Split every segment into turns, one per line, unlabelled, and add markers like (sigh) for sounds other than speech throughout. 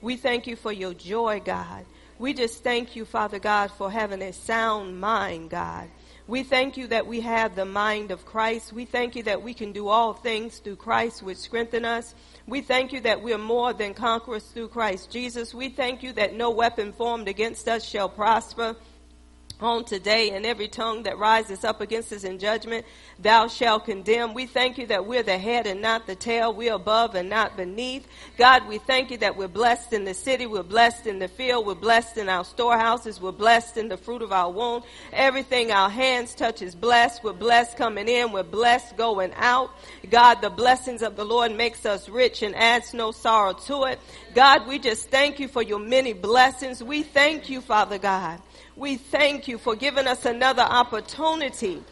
We thank you for your joy, God. We just thank you, Father God, for having a sound mind, God. We thank you that we have the mind of Christ. We thank you that we can do all things through Christ, which strengthen us. We thank you that we're more than conquerors through Christ Jesus. We thank you that no weapon formed against us shall prosper on today and every tongue that rises up against us in judgment thou shalt condemn. We thank you that we're the head and not the tail. We're above and not beneath. God we thank you that we're blessed in the city. We're blessed in the field. We're blessed in our storehouses. We're blessed in the fruit of our womb. Everything our hands touch is blessed. We're blessed coming in. We're blessed going out. God the blessings of the lord makes us rich and adds no sorrow to it. God we just thank you for your many blessings. We thank you father god we thank you for giving us another opportunity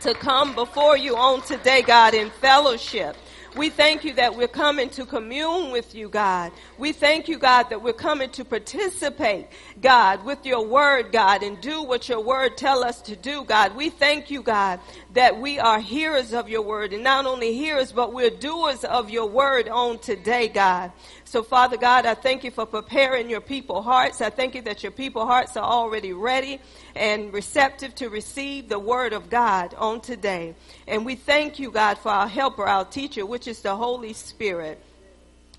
to come before you on today, God, in fellowship. We thank you that we're coming to commune with you, God. We thank you, God, that we're coming to participate, God, with your word, God, and do what your word tell us to do, God. We thank you, God, that we are hearers of your word and not only hearers, but we're doers of your word on today, God. So, Father God, I thank you for preparing your people hearts. I thank you that your people hearts are already ready and receptive to receive the word of God on today. And we thank you, God, for our helper, our teacher, which is the Holy Spirit.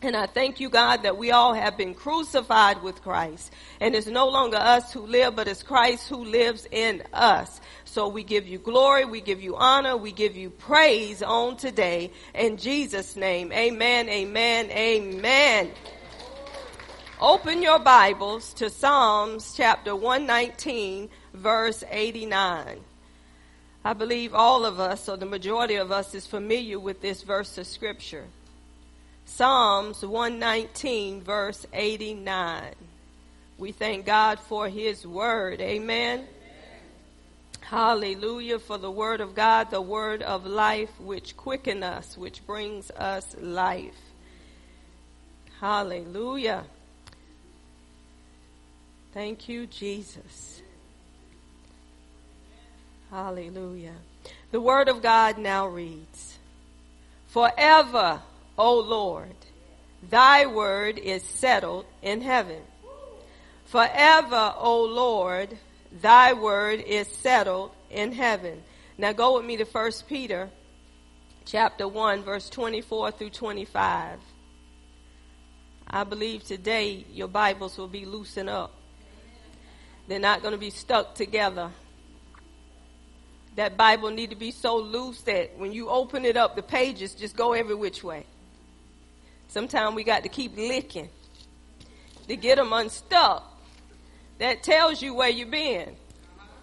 And I thank you, God, that we all have been crucified with Christ. And it's no longer us who live, but it's Christ who lives in us. So we give you glory, we give you honor, we give you praise on today. In Jesus' name, amen, amen, amen. Open your Bibles to Psalms chapter 119, verse 89. I believe all of us, or the majority of us, is familiar with this verse of scripture. Psalms 119, verse 89. We thank God for his word. Amen. Hallelujah for the word of God, the word of life, which quicken us, which brings us life. Hallelujah. Thank you, Jesus. Hallelujah. The word of God now reads, Forever O Lord, thy word is settled in heaven. Forever, O Lord, thy word is settled in heaven. Now go with me to 1 Peter chapter 1 verse 24 through 25. I believe today your Bibles will be loosened up. They're not going to be stuck together. That Bible need to be so loose that when you open it up, the pages just go every which way. Sometimes we got to keep licking to get them unstuck. That tells you where you've been.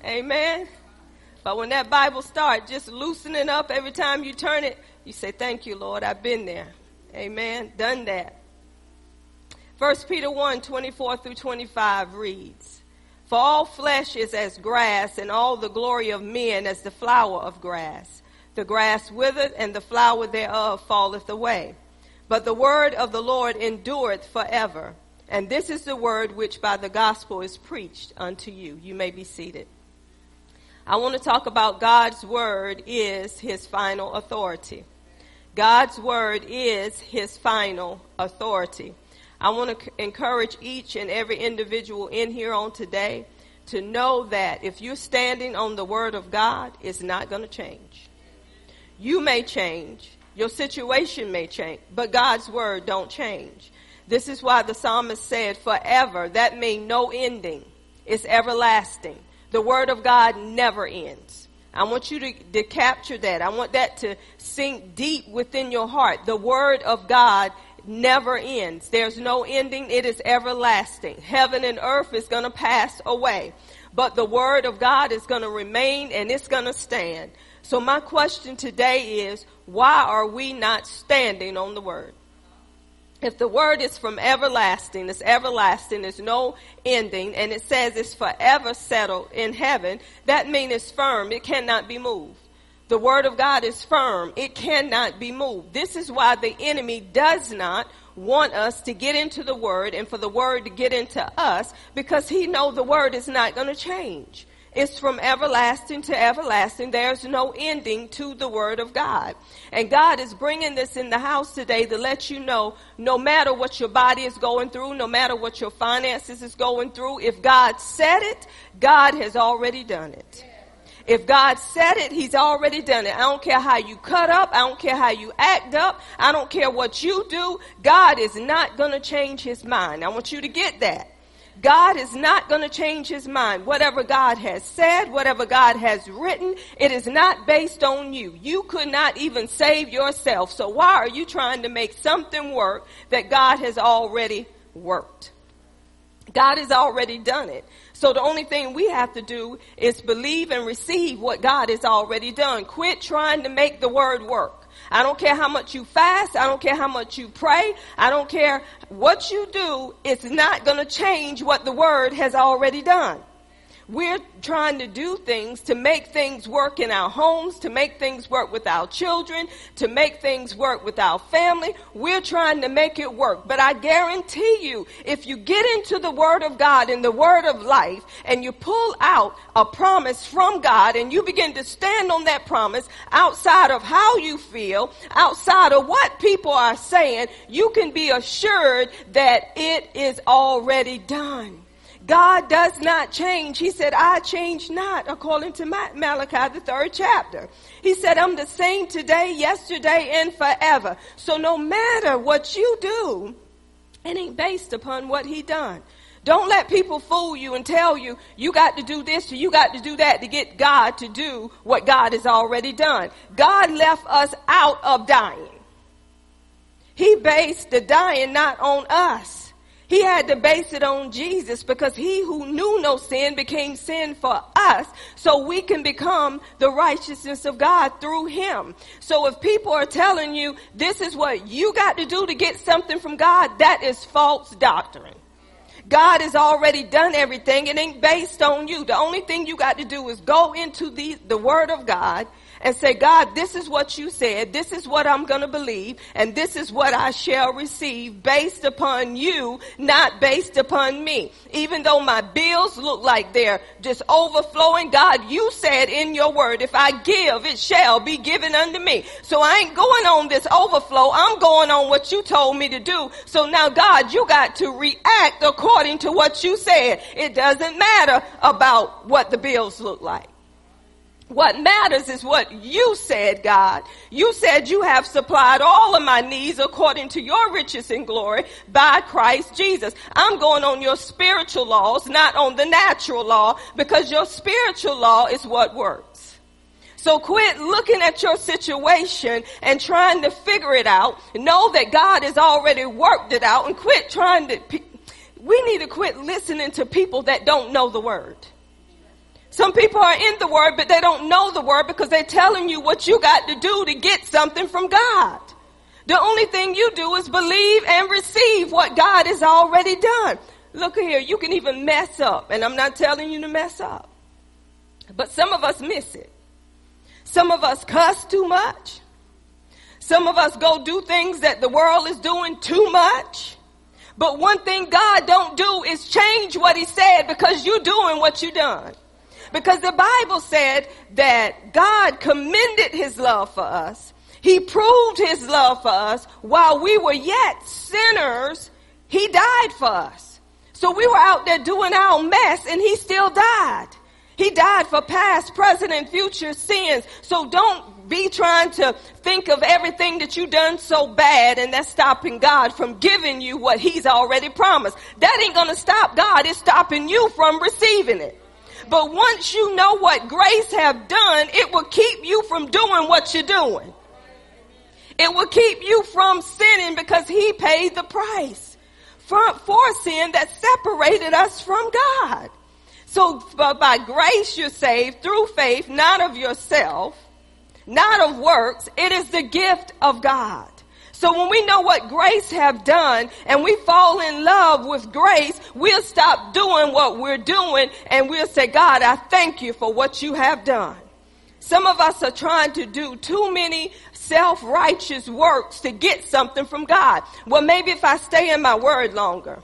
Amen. But when that Bible starts just loosening up every time you turn it, you say, Thank you, Lord, I've been there. Amen. Done that. First Peter 1, 24 through 25 reads, For all flesh is as grass, and all the glory of men as the flower of grass. The grass withereth, and the flower thereof falleth away. But the word of the Lord endureth forever. And this is the word which by the gospel is preached unto you. You may be seated. I want to talk about God's word is his final authority. God's word is his final authority. I want to encourage each and every individual in here on today to know that if you're standing on the word of God, it's not going to change. You may change, your situation may change, but God's word don't change. This is why the psalmist said forever. That means no ending. It's everlasting. The word of God never ends. I want you to, to capture that. I want that to sink deep within your heart. The word of God never ends. There's no ending. It is everlasting. Heaven and earth is going to pass away, but the word of God is going to remain and it's going to stand. So my question today is, why are we not standing on the word? If the word is from everlasting, it's everlasting, there's no ending, and it says it's forever settled in heaven, that means it's firm. It cannot be moved. The word of God is firm. It cannot be moved. This is why the enemy does not want us to get into the word and for the word to get into us because he know the word is not going to change. Is from everlasting to everlasting. There's no ending to the word of God. And God is bringing this in the house today to let you know no matter what your body is going through, no matter what your finances is going through, if God said it, God has already done it. If God said it, He's already done it. I don't care how you cut up. I don't care how you act up. I don't care what you do. God is not going to change His mind. I want you to get that. God is not going to change his mind. Whatever God has said, whatever God has written, it is not based on you. You could not even save yourself. So why are you trying to make something work that God has already worked? God has already done it. So the only thing we have to do is believe and receive what God has already done. Quit trying to make the word work. I don't care how much you fast. I don't care how much you pray. I don't care what you do. It's not going to change what the word has already done. We're trying to do things to make things work in our homes, to make things work with our children, to make things work with our family. We're trying to make it work. But I guarantee you, if you get into the Word of God and the Word of life and you pull out a promise from God and you begin to stand on that promise outside of how you feel, outside of what people are saying, you can be assured that it is already done. God does not change. He said, I change not, according to Malachi, the third chapter. He said, I'm the same today, yesterday, and forever. So no matter what you do, it ain't based upon what he done. Don't let people fool you and tell you you got to do this or you got to do that to get God to do what God has already done. God left us out of dying. He based the dying not on us. He had to base it on Jesus because he who knew no sin became sin for us so we can become the righteousness of God through him. So if people are telling you this is what you got to do to get something from God, that is false doctrine. God has already done everything. It ain't based on you. The only thing you got to do is go into the, the word of God and say, God, this is what you said. This is what I'm going to believe. And this is what I shall receive based upon you, not based upon me. Even though my bills look like they're just overflowing, God, you said in your word, if I give, it shall be given unto me. So I ain't going on this overflow. I'm going on what you told me to do. So now God, you got to react according to what you said. It doesn't matter about what the bills look like. What matters is what you said, God. You said you have supplied all of my needs according to your riches and glory by Christ Jesus. I'm going on your spiritual laws, not on the natural law, because your spiritual law is what works. So quit looking at your situation and trying to figure it out. Know that God has already worked it out and quit trying to, we need to quit listening to people that don't know the word. Some people are in the word, but they don't know the word because they're telling you what you got to do to get something from God. The only thing you do is believe and receive what God has already done. Look here, you can even mess up, and I'm not telling you to mess up. But some of us miss it. Some of us cuss too much. Some of us go do things that the world is doing too much. But one thing God don't do is change what he said because you're doing what you done. Because the Bible said that God commended his love for us. He proved his love for us while we were yet sinners. He died for us. So we were out there doing our mess and he still died. He died for past, present, and future sins. So don't be trying to think of everything that you've done so bad and that's stopping God from giving you what he's already promised. That ain't gonna stop God. It's stopping you from receiving it. But once you know what grace have done, it will keep you from doing what you're doing. It will keep you from sinning because he paid the price for, for sin that separated us from God. So by grace you're saved through faith, not of yourself, not of works. It is the gift of God. So when we know what grace have done and we fall in love with grace, we'll stop doing what we're doing and we'll say, God, I thank you for what you have done. Some of us are trying to do too many self-righteous works to get something from God. Well, maybe if I stay in my word longer,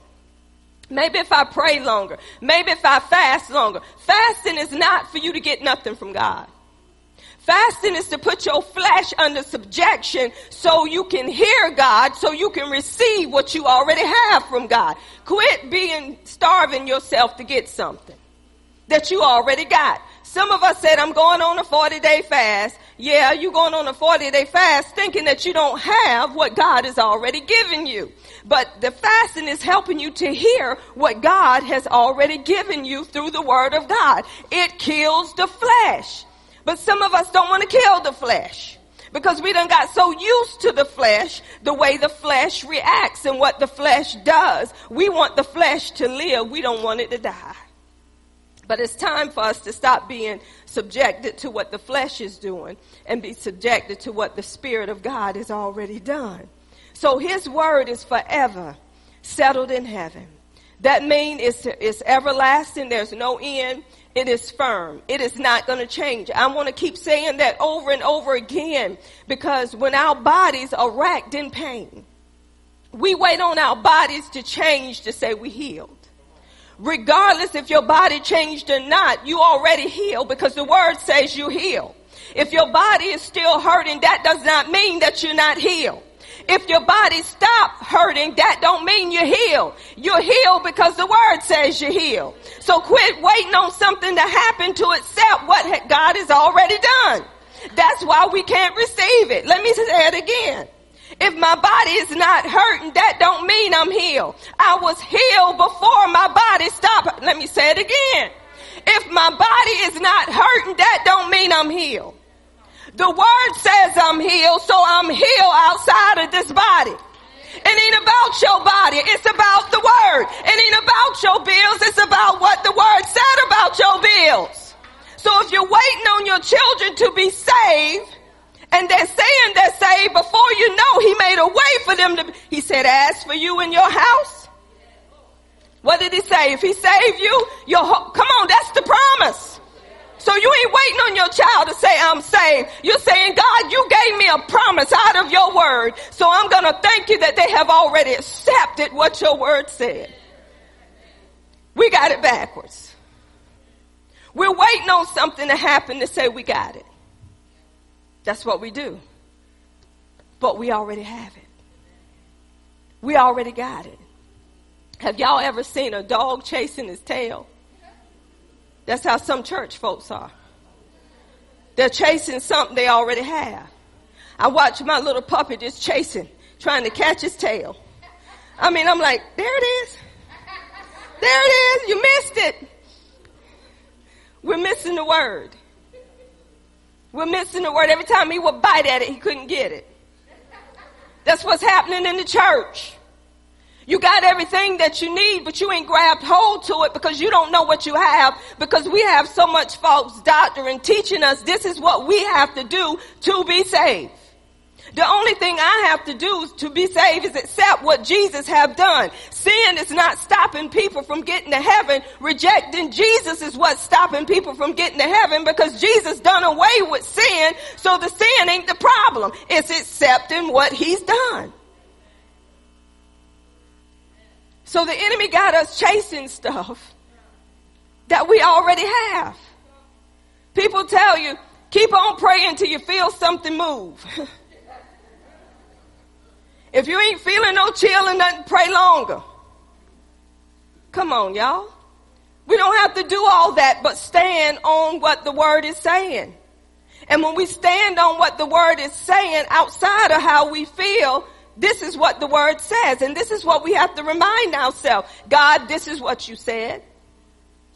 Maybe if I pray longer. Maybe if I fast longer. Fasting is not for you to get nothing from God. Fasting is to put your flesh under subjection so you can hear God, so you can receive what you already have from God. Quit being starving yourself to get something that you already got. Some of us said, I'm going on a 40 day fast. Yeah, you going on a 40 day fast thinking that you don't have what God has already given you. But the fasting is helping you to hear what God has already given you through the word of God. It kills the flesh. But some of us don't want to kill the flesh because we done got so used to the flesh, the way the flesh reacts and what the flesh does. We want the flesh to live. We don't want it to die. But it's time for us to stop being subjected to what the flesh is doing and be subjected to what the Spirit of God has already done. So His word is forever settled in heaven. That means it's, it's everlasting. There's no end. It is firm. It is not going to change. I want to keep saying that over and over again because when our bodies are racked in pain, we wait on our bodies to change to say we healed. Regardless if your body changed or not, you already healed because the word says you heal. If your body is still hurting, that does not mean that you're not healed. If your body stop hurting, that don't mean you're healed. You're healed because the word says you're healed. So quit waiting on something to happen to accept what God has already done. That's why we can't receive it. Let me say it again. If my body is not hurting, that don't mean I'm healed. I was healed before my body stopped. Let me say it again. If my body is not hurting, that don't mean I'm healed. The word says I'm healed, so I'm healed outside of this body. It ain't about your body. It's about the word. It ain't about your bills. It's about what the word said about your bills. So if you're waiting on your children to be saved, and they're saying they're saved before you know he made a way for them to, he said, ask for you in your house. What did he say? If he saved you, your, come on, that's the promise. So you ain't waiting on your child to say, I'm saved. You're saying, God, you gave me a promise out of your word. So I'm going to thank you that they have already accepted what your word said. We got it backwards. We're waiting on something to happen to say we got it. That's what we do. But we already have it. We already got it. Have y'all ever seen a dog chasing his tail? That's how some church folks are. They're chasing something they already have. I watch my little puppy just chasing, trying to catch his tail. I mean, I'm like, there it is. There it is. You missed it. We're missing the word. We're missing the word. Every time he would bite at it, he couldn't get it. That's what's happening in the church. You got everything that you need, but you ain't grabbed hold to it because you don't know what you have because we have so much false doctrine teaching us this is what we have to do to be saved. The only thing I have to do to be saved is accept what Jesus have done. Sin is not stopping people from getting to heaven. Rejecting Jesus is what's stopping people from getting to heaven because Jesus done away with sin. So the sin ain't the problem. It's accepting what he's done. So the enemy got us chasing stuff that we already have. People tell you, keep on praying till you feel something move. (laughs) if you ain't feeling no chill and nothing, pray longer. Come on, y'all. We don't have to do all that, but stand on what the word is saying. And when we stand on what the word is saying outside of how we feel, this is what the word says. And this is what we have to remind ourselves. God, this is what you said.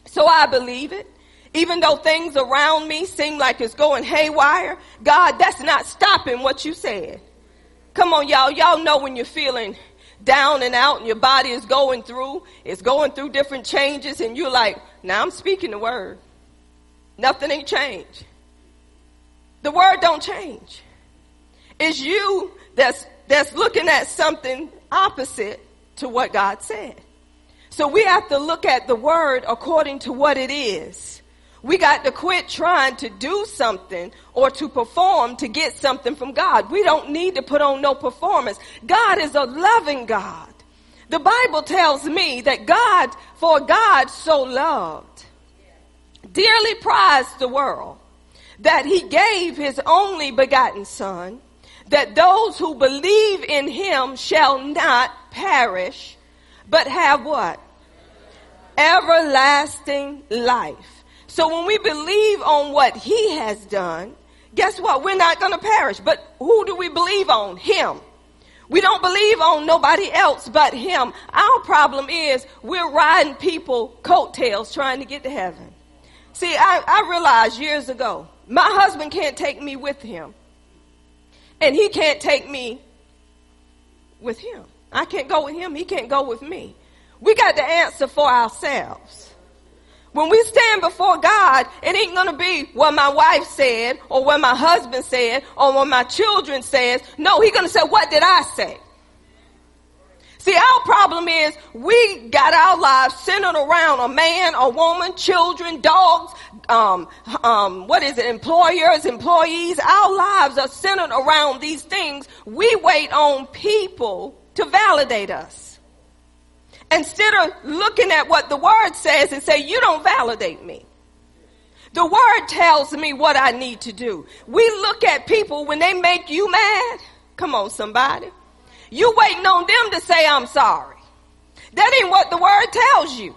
So I believe it. Even though things around me seem like it's going haywire, God, that's not stopping what you said. Come on, y'all. Y'all know when you're feeling down and out and your body is going through, it's going through different changes and you're like, now I'm speaking the word. Nothing ain't changed. The word don't change. It's you that's that's looking at something opposite to what God said. So we have to look at the word according to what it is. We got to quit trying to do something or to perform to get something from God. We don't need to put on no performance. God is a loving God. The Bible tells me that God, for God so loved, dearly prized the world, that he gave his only begotten son, that those who believe in him shall not perish, but have what? Everlasting life. So when we believe on what he has done, guess what? We're not going to perish. But who do we believe on? Him. We don't believe on nobody else but him. Our problem is we're riding people coattails trying to get to heaven. See, I, I realized years ago, my husband can't take me with him. And he can't take me with him. I can't go with him. He can't go with me. We got to answer for ourselves. When we stand before God, it ain't gonna be what my wife said, or what my husband said, or what my children says. No, he's gonna say, what did I say? See, our problem is we got our lives centered around a man, a woman, children, dogs, um, um, what is it, employers, employees. Our lives are centered around these things. We wait on people to validate us. Instead of looking at what the word says and say, you don't validate me. The word tells me what I need to do. We look at people when they make you mad. Come on, somebody. You waiting on them to say, I'm sorry. That ain't what the word tells you.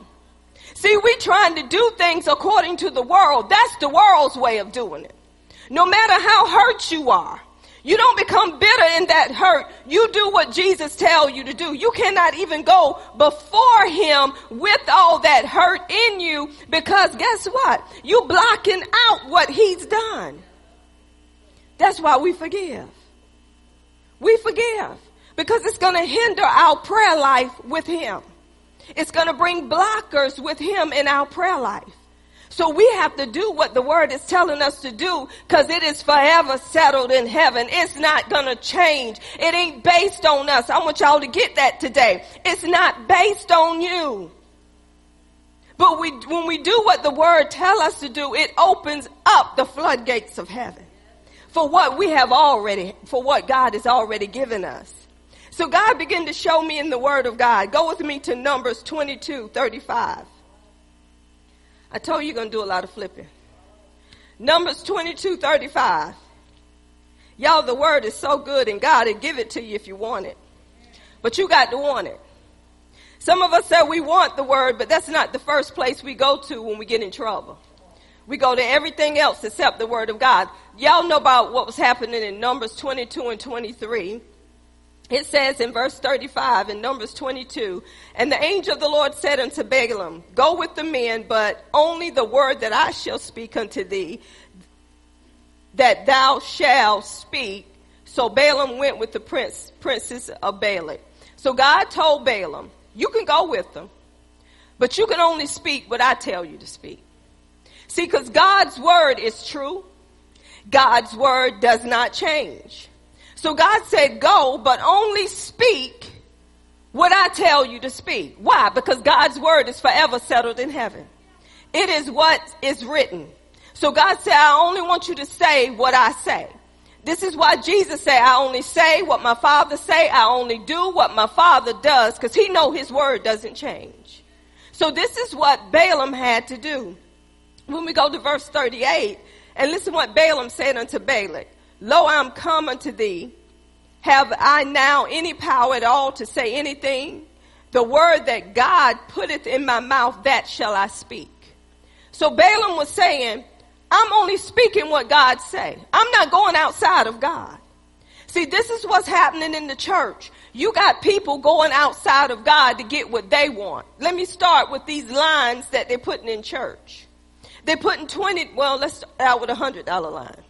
See, we trying to do things according to the world. That's the world's way of doing it. No matter how hurt you are, you don't become bitter in that hurt. You do what Jesus tells you to do. You cannot even go before him with all that hurt in you because guess what? You blocking out what he's done. That's why we forgive. We forgive because it's going to hinder our prayer life with him. It's going to bring blockers with him in our prayer life. So we have to do what the word is telling us to do because it is forever settled in heaven. It's not going to change. It ain't based on us. I want y'all to get that today. It's not based on you. But we, when we do what the word tell us to do, it opens up the floodgates of heaven for what we have already, for what God has already given us. So God began to show me in the word of God. Go with me to Numbers 22, 35. I told you you're going to do a lot of flipping. Numbers 22, 35. Y'all, the word is so good and God will give it to you if you want it. But you got to want it. Some of us say we want the word, but that's not the first place we go to when we get in trouble. We go to everything else except the word of God. Y'all know about what was happening in Numbers 22 and 23 it says in verse 35 in Numbers 22, and the angel of the Lord said unto Balaam, Go with the men, but only the word that I shall speak unto thee, that thou shalt speak. So Balaam went with the prince, princes of Balak. So God told Balaam, You can go with them, but you can only speak what I tell you to speak. See, because God's word is true. God's word does not change. So God said, go, but only speak what I tell you to speak. Why? Because God's word is forever settled in heaven. It is what is written. So God said, I only want you to say what I say. This is why Jesus said, I only say what my father say. I only do what my father does because he know his word doesn't change. So this is what Balaam had to do. When we go to verse 38 and listen what Balaam said unto Balak. Lo, I am come unto thee. Have I now any power at all to say anything? The word that God putteth in my mouth, that shall I speak. So Balaam was saying, I'm only speaking what God say. I'm not going outside of God. See, this is what's happening in the church. You got people going outside of God to get what they want. Let me start with these lines that they're putting in church. They're putting 20, well, let's start out with a hundred dollar line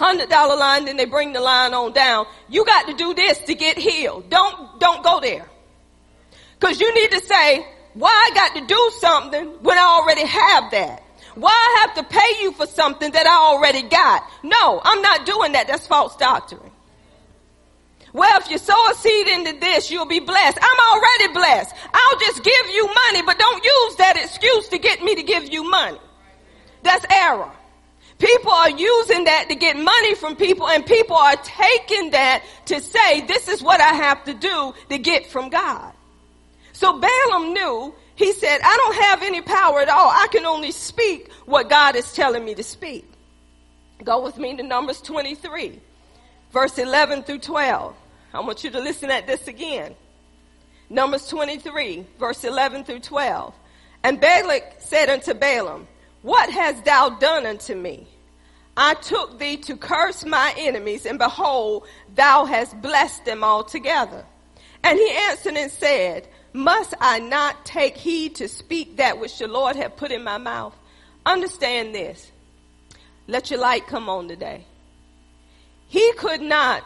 hundred dollar line, then they bring the line on down. You got to do this to get healed. Don't, don't go there. Cause you need to say, why I got to do something when I already have that? Why I have to pay you for something that I already got? No, I'm not doing that. That's false doctrine. Well, if you sow a seed into this, you'll be blessed. I'm already blessed. I'll just give you money, but don't use that excuse to get me to give you money. That's error. People are using that to get money from people and people are taking that to say, this is what I have to do to get from God. So Balaam knew, he said, I don't have any power at all. I can only speak what God is telling me to speak. Go with me to Numbers 23, verse 11 through 12. I want you to listen at this again. Numbers 23, verse 11 through 12. And Balak said unto Balaam, What hast thou done unto me? I took thee to curse my enemies, and behold, thou hast blessed them altogether. And he answered and said, Must I not take heed to speak that which the Lord hath put in my mouth? Understand this. Let your light come on today. He could not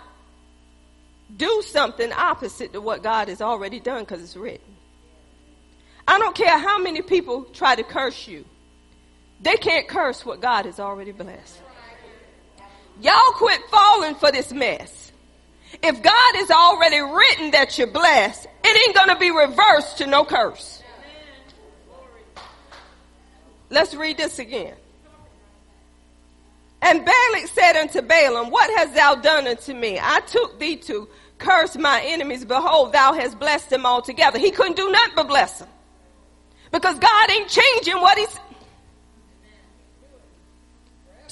do something opposite to what God has already done because it's written. I don't care how many people try to curse you. They can't curse what God has already blessed. Y'all quit falling for this mess. If God has already written that you're blessed, it ain't gonna be reversed to no curse. Let's read this again. And Balak said unto Balaam, What hast thou done unto me? I took thee to curse my enemies. Behold, thou hast blessed them altogether. He couldn't do nothing but bless them. Because God ain't changing what he's.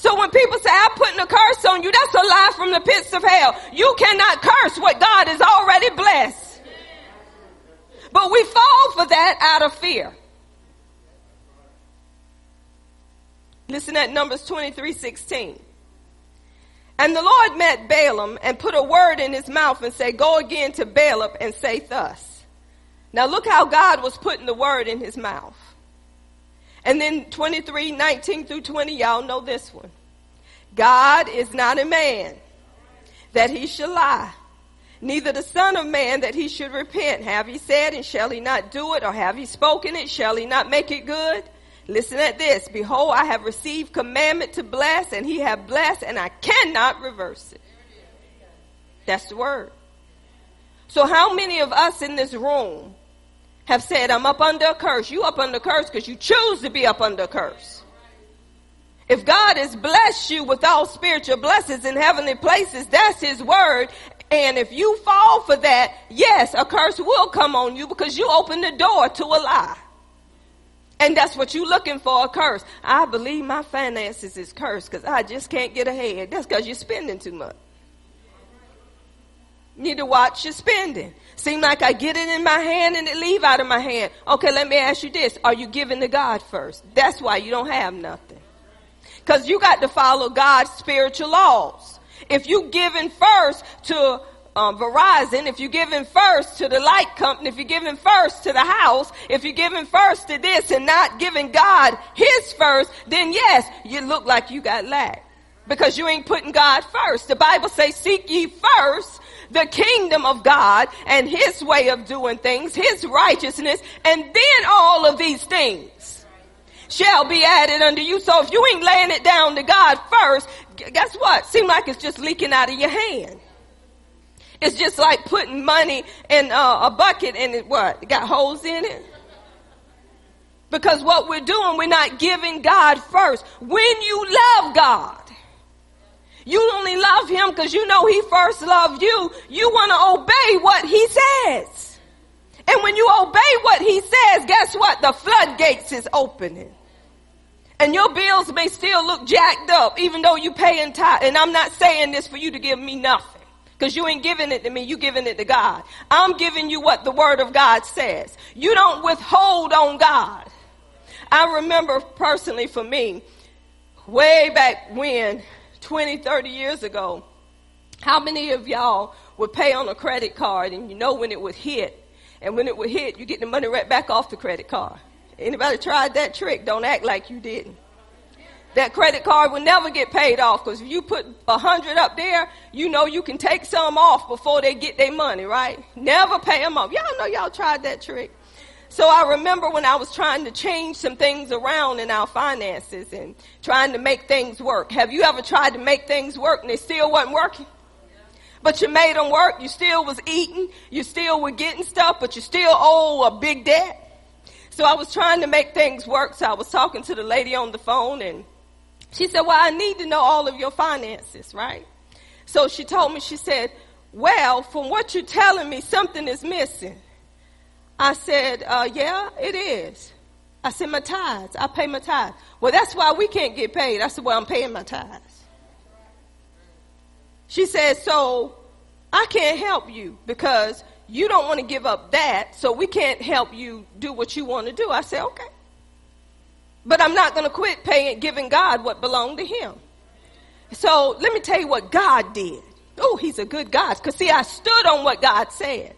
So when people say, I'm putting a curse on you, that's a lie from the pits of hell. You cannot curse what God has already blessed. But we fall for that out of fear. Listen at Numbers 23 16. And the Lord met Balaam and put a word in his mouth and said, Go again to Balak and say thus. Now look how God was putting the word in his mouth. And then 23, 19 through 20, y'all know this one. God is not a man that he should lie, neither the son of man that he should repent. Have he said and shall he not do it? Or have he spoken it? Shall he not make it good? Listen at this. Behold, I have received commandment to bless and he have blessed and I cannot reverse it. That's the word. So how many of us in this room have said, I'm up under a curse? You up under a curse because you choose to be up under a curse. If God has blessed you with all spiritual blessings in heavenly places, that's his word. And if you fall for that, yes, a curse will come on you because you open the door to a lie. And that's what you're looking for, a curse. I believe my finances is cursed because I just can't get ahead. That's because you're spending too much. Need to watch your spending. Seem like I get it in my hand and it leave out of my hand. Okay, let me ask you this. Are you giving to God first? That's why you don't have nothing. Cause you got to follow God's spiritual laws. If you giving first to um, Verizon, if you're giving first to the light company, if you're giving first to the house, if you're giving first to this and not giving God His first, then yes, you look like you got lack. Because you ain't putting God first. The Bible says, seek ye first the kingdom of God and His way of doing things, His righteousness, and then all of these things shall be added unto you. So if you ain't laying it down to God first, guess what? Seem like it's just leaking out of your hand. It's just like putting money in uh, a bucket and it what? It got holes in it? Because what we're doing, we're not giving God first. When you love God, you only love Him because you know He first loved you. You want to obey what He says. And when you obey what He says, guess what? The floodgates is opening. And your bills may still look jacked up, even though you pay in tithe. And I'm not saying this for you to give me nothing. Because you ain't giving it to me, you giving it to God. I'm giving you what the word of God says. You don't withhold on God. I remember personally for me, way back when, 20, 30 years ago, how many of y'all would pay on a credit card and you know when it would hit, and when it would hit, you get the money right back off the credit card. Anybody tried that trick? Don't act like you didn't that credit card will never get paid off because if you put a hundred up there, you know you can take some off before they get their money, right? Never pay them off. Y'all know y'all tried that trick. So I remember when I was trying to change some things around in our finances and trying to make things work. Have you ever tried to make things work and they still wasn't working? But you made them work. You still was eating. You still were getting stuff, but you still owe a big debt. So I was trying to make things work. So I was talking to the lady on the phone and she said, well, I need to know all of your finances, right? So she told me, she said, well, from what you're telling me, something is missing. I said, uh, yeah, it is. I said, my tithes. I pay my tithes. Well, that's why we can't get paid. I said, well, I'm paying my tithes. She said, so I can't help you because you don't want to give up that, so we can't help you do what you want to do. I said, okay. But I'm not going to quit paying, giving God what belonged to Him. So let me tell you what God did. Oh, He's a good God. Cause see, I stood on what God said.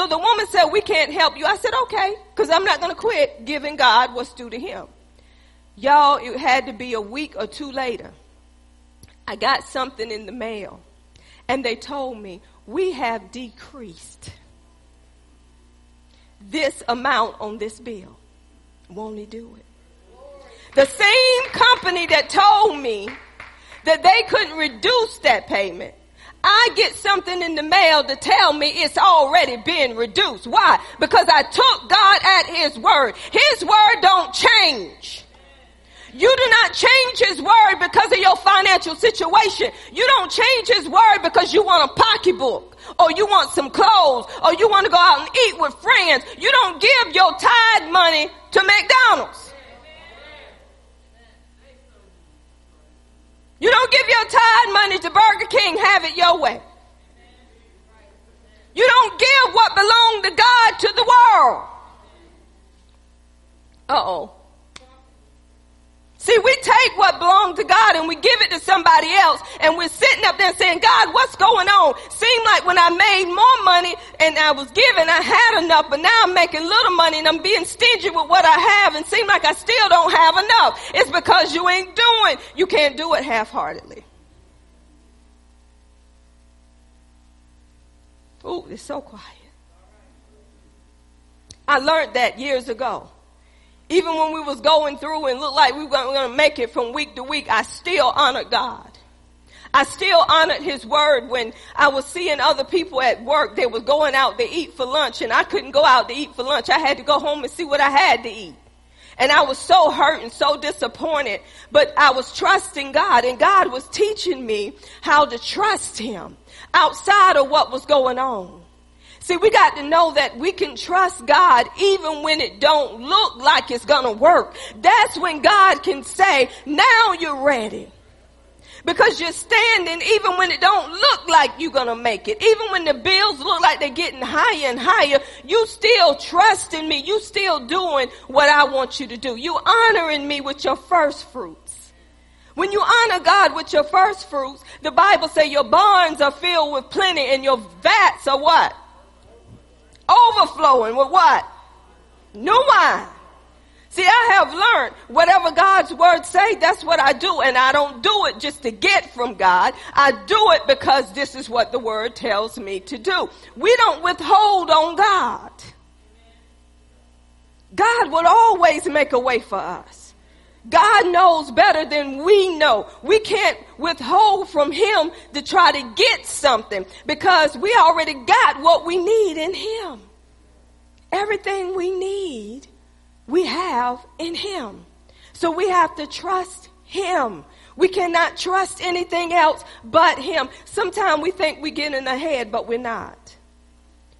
So the woman said, we can't help you. I said, okay, cause I'm not going to quit giving God what's due to Him. Y'all, it had to be a week or two later. I got something in the mail and they told me, we have decreased this amount on this bill. Won't he do it? The same company that told me that they couldn't reduce that payment. I get something in the mail to tell me it's already been reduced. Why? Because I took God at His word. His word don't change. You do not change his word because of your financial situation. You don't change his word because you want a pocketbook or you want some clothes or you want to go out and eat with friends. You don't give your tithe money to McDonald's. You don't give your tithe money to Burger King, have it your way. You don't give what belonged to God to the world. Uh oh. See, we take what belongs to God and we give it to somebody else and we're sitting up there saying, God, what's going on? Seemed like when I made more money and I was giving, I had enough, but now I'm making little money and I'm being stingy with what I have and seem like I still don't have enough. It's because you ain't doing, you can't do it half-heartedly. Ooh, it's so quiet. I learned that years ago. Even when we was going through and looked like we were going to make it from week to week, I still honored God. I still honored his word when I was seeing other people at work. They was going out to eat for lunch and I couldn't go out to eat for lunch. I had to go home and see what I had to eat. And I was so hurt and so disappointed, but I was trusting God and God was teaching me how to trust him outside of what was going on. See, we got to know that we can trust God even when it don't look like it's gonna work. That's when God can say, now you're ready. Because you're standing even when it don't look like you're gonna make it. Even when the bills look like they're getting higher and higher, you still trusting me. You still doing what I want you to do. You honoring me with your first fruits. When you honor God with your first fruits, the Bible say your barns are filled with plenty and your vats are what? Overflowing with what? New wine. See, I have learned whatever God's word say, that's what I do. And I don't do it just to get from God. I do it because this is what the word tells me to do. We don't withhold on God. God will always make a way for us. God knows better than we know. We can't withhold from Him to try to get something because we already got what we need in Him. Everything we need, we have in Him. So we have to trust Him. We cannot trust anything else but Him. Sometimes we think we get in ahead, but we're not.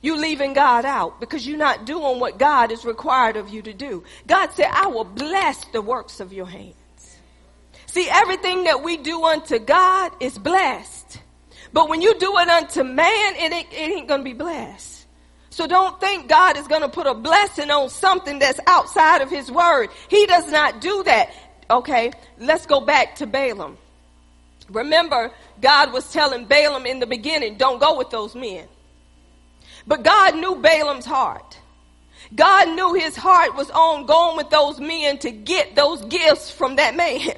You leaving God out because you're not doing what God is required of you to do. God said, I will bless the works of your hands. See, everything that we do unto God is blessed. But when you do it unto man, it ain't, it ain't gonna be blessed. So don't think God is going to put a blessing on something that's outside of his word. He does not do that. Okay, let's go back to Balaam. Remember, God was telling Balaam in the beginning, don't go with those men. But God knew Balaam's heart. God knew his heart was on going with those men to get those gifts from that man.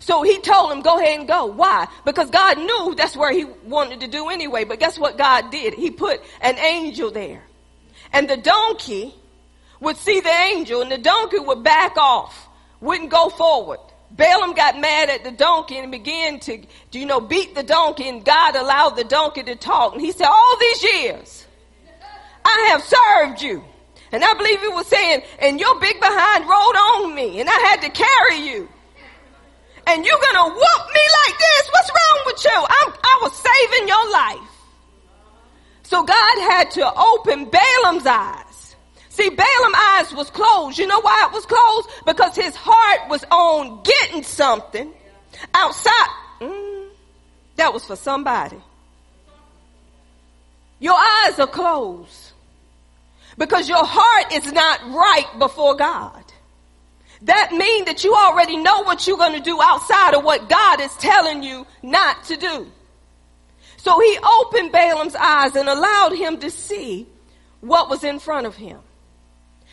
So he told him, go ahead and go. Why? Because God knew that's where he wanted to do anyway. But guess what God did? He put an angel there. And the donkey would see the angel and the donkey would back off, wouldn't go forward. Balaam got mad at the donkey and began to, you know, beat the donkey and God allowed the donkey to talk. And he said, all these years, I have served you. And I believe he was saying, and your big behind rode on me and I had to carry you and you're gonna whoop me like this? What's wrong with you? I'm, I was saving your life. So God had to open Balaam's eyes See, Balaam's eyes was closed. You know why it was closed? Because his heart was on getting something outside. Mm, that was for somebody. Your eyes are closed because your heart is not right before God. That means that you already know what you're going to do outside of what God is telling you not to do. So he opened Balaam's eyes and allowed him to see what was in front of him.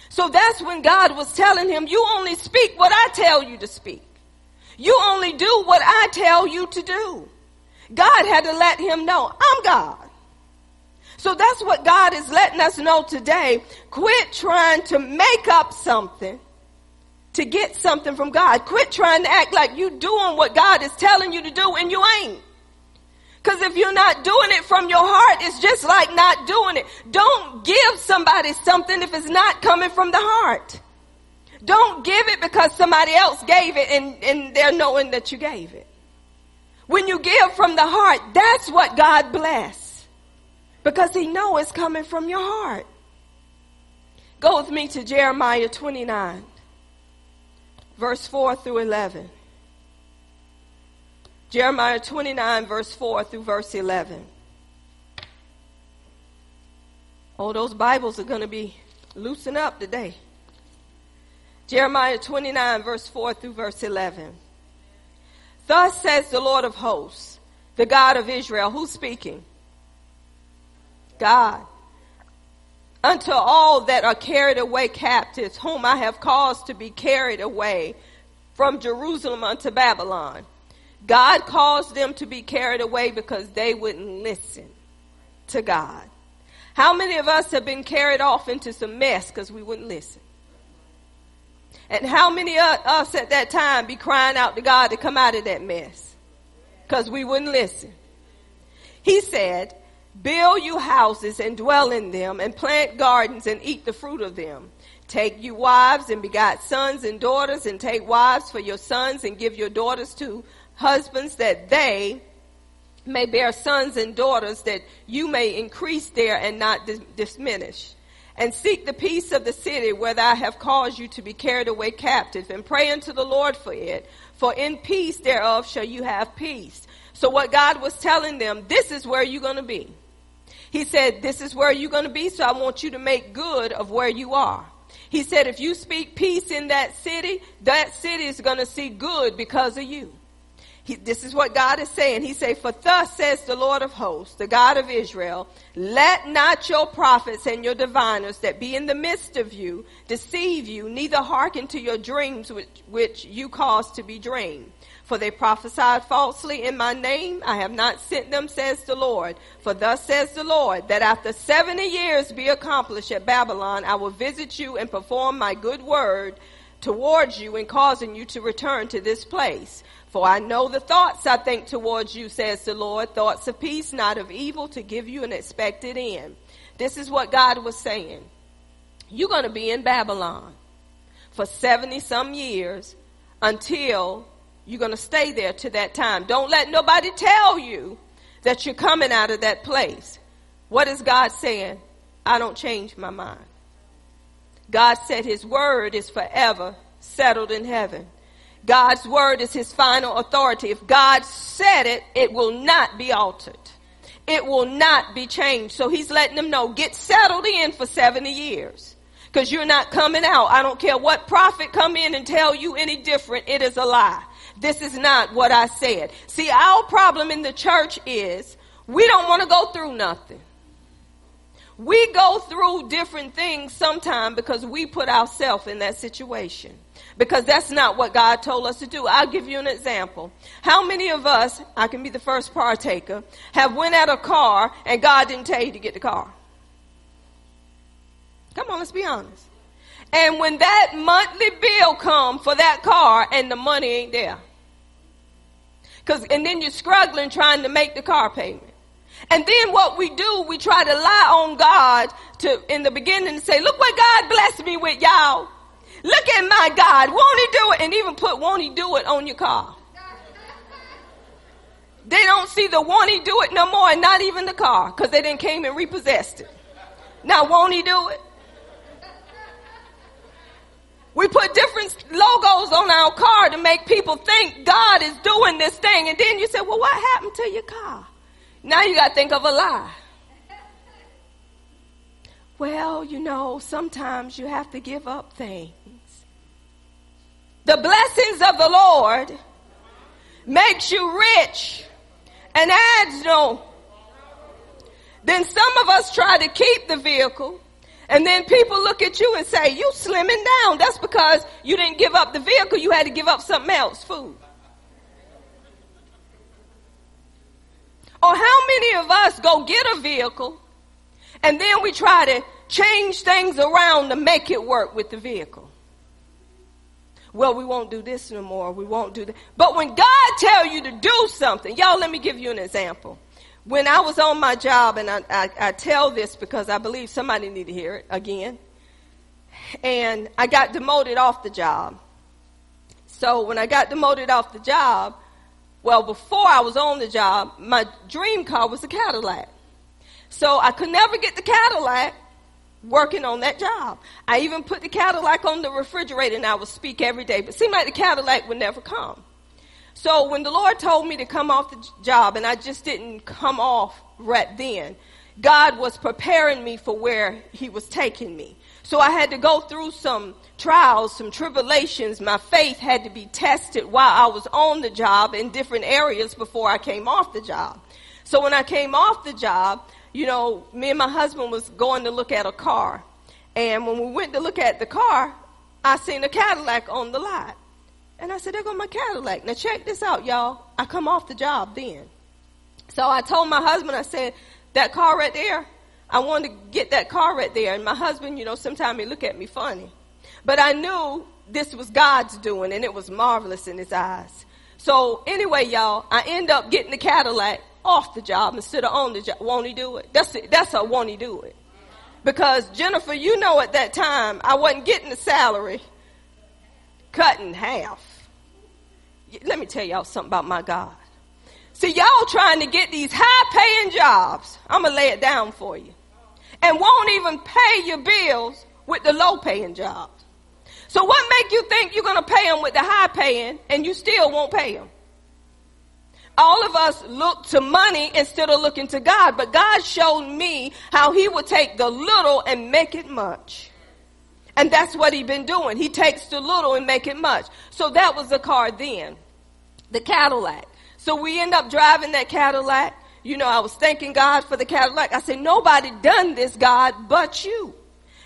So that's when God was telling him, you only speak what I tell you to speak. You only do what I tell you to do. God had to let him know, I'm God. So that's what God is letting us know today. Quit trying to make up something to get something from God. Quit trying to act like you doing what God is telling you to do and you ain't. Cause if you're not doing it from your heart, it's just like not doing it. Don't give somebody something if it's not coming from the heart. Don't give it because somebody else gave it and, and they're knowing that you gave it. When you give from the heart, that's what God bless. Because he know it's coming from your heart. Go with me to Jeremiah 29, verse 4 through 11. Jeremiah 29 verse 4 through verse 11. Oh, those Bibles are going to be loosened up today. Jeremiah 29 verse 4 through verse 11. Thus says the Lord of hosts, the God of Israel. Who's speaking? God. Unto all that are carried away captives, whom I have caused to be carried away from Jerusalem unto Babylon God caused them to be carried away because they wouldn't listen to God. How many of us have been carried off into some mess because we wouldn't listen? And how many of us at that time be crying out to God to come out of that mess? Because we wouldn't listen. He said, build you houses and dwell in them and plant gardens and eat the fruit of them. Take you wives and begot sons and daughters and take wives for your sons and give your daughters to husbands that they may bear sons and daughters that you may increase there and not diminish. And seek the peace of the city where I have caused you to be carried away captive and pray unto the Lord for it. For in peace thereof shall you have peace. So what God was telling them, this is where you're going to be. He said, this is where you're going to be. So I want you to make good of where you are. He said, if you speak peace in that city, that city is going to see good because of you. He, this is what God is saying. He say, for thus says the Lord of hosts, the God of Israel, let not your prophets and your diviners that be in the midst of you deceive you, neither hearken to your dreams which, which you cause to be dreamed. For they prophesied falsely in my name. I have not sent them, says the Lord. For thus says the Lord, that after seventy years be accomplished at Babylon, I will visit you and perform my good word towards you in causing you to return to this place. For I know the thoughts I think towards you, says the Lord, thoughts of peace, not of evil, to give you an expected end. This is what God was saying. You're going to be in Babylon for 70 some years until you're going to stay there to that time. Don't let nobody tell you that you're coming out of that place. What is God saying? I don't change my mind. God said his word is forever settled in heaven. God's word is his final authority. If God said it, it will not be altered. It will not be changed. So he's letting them know, get settled in for 70 years. Cause you're not coming out. I don't care what prophet come in and tell you any different. It is a lie. This is not what I said. See, our problem in the church is we don't want to go through nothing. We go through different things sometimes because we put ourselves in that situation. Because that's not what God told us to do. I'll give you an example. How many of us, I can be the first partaker, have went at a car and God didn't tell you to get the car? Come on, let's be honest. And when that monthly bill come for that car and the money ain't there. Cause, and then you're struggling trying to make the car payment. And then what we do, we try to lie on God to, in the beginning and say, look what God blessed me with, y'all. Look at my God. Won't he do it? And even put won't he do it on your car. They don't see the won't he do it no more and not even the car because they didn't came and repossessed it. Now won't he do it? We put different logos on our car to make people think God is doing this thing. And then you say, well, what happened to your car? Now you got to think of a lie. Well, you know, sometimes you have to give up things. The blessings of the Lord makes you rich and adds no. Then some of us try to keep the vehicle and then people look at you and say, you slimming down. That's because you didn't give up the vehicle. You had to give up something else, food. Or how many of us go get a vehicle and then we try to change things around to make it work with the vehicle? Well, we won't do this no more. We won't do that. But when God tell you to do something, y'all, let me give you an example when I was on my job, and I, I, I tell this because I believe somebody need to hear it again, and I got demoted off the job. So when I got demoted off the job, well, before I was on the job, my dream car was a Cadillac. So I could never get the Cadillac working on that job. I even put the Cadillac on the refrigerator and I would speak every day, but seemed like the Cadillac would never come. So when the Lord told me to come off the job, and I just didn't come off right then, God was preparing me for where He was taking me. So I had to go through some trials, some tribulations. My faith had to be tested while I was on the job in different areas before I came off the job. So when I came off the job, you know, me and my husband was going to look at a car. And when we went to look at the car, I seen a Cadillac on the lot. And I said, there go my Cadillac. Now check this out, y'all. I come off the job then. So I told my husband, I said, that car right there, I wanted to get that car right there. And my husband, you know, sometimes he look at me funny. But I knew this was God's doing and it was marvelous in his eyes. So anyway, y'all, I end up getting the Cadillac off the job instead of on the job. Won't he do it? That's it. That's a won't he do it? Because Jennifer, you know at that time, I wasn't getting the salary cut in half. Let me tell y'all something about my God. See, y'all trying to get these high paying jobs. I'm going to lay it down for you. And won't even pay your bills with the low paying jobs. So what make you think you're going to pay them with the high paying and you still won't pay them? All of us look to money instead of looking to God, but God showed me how he would take the little and make it much. And that's what he been doing. He takes the little and make it much. So that was the car then. The Cadillac. So we end up driving that Cadillac. You know, I was thanking God for the Cadillac. I said, nobody done this, God, but you.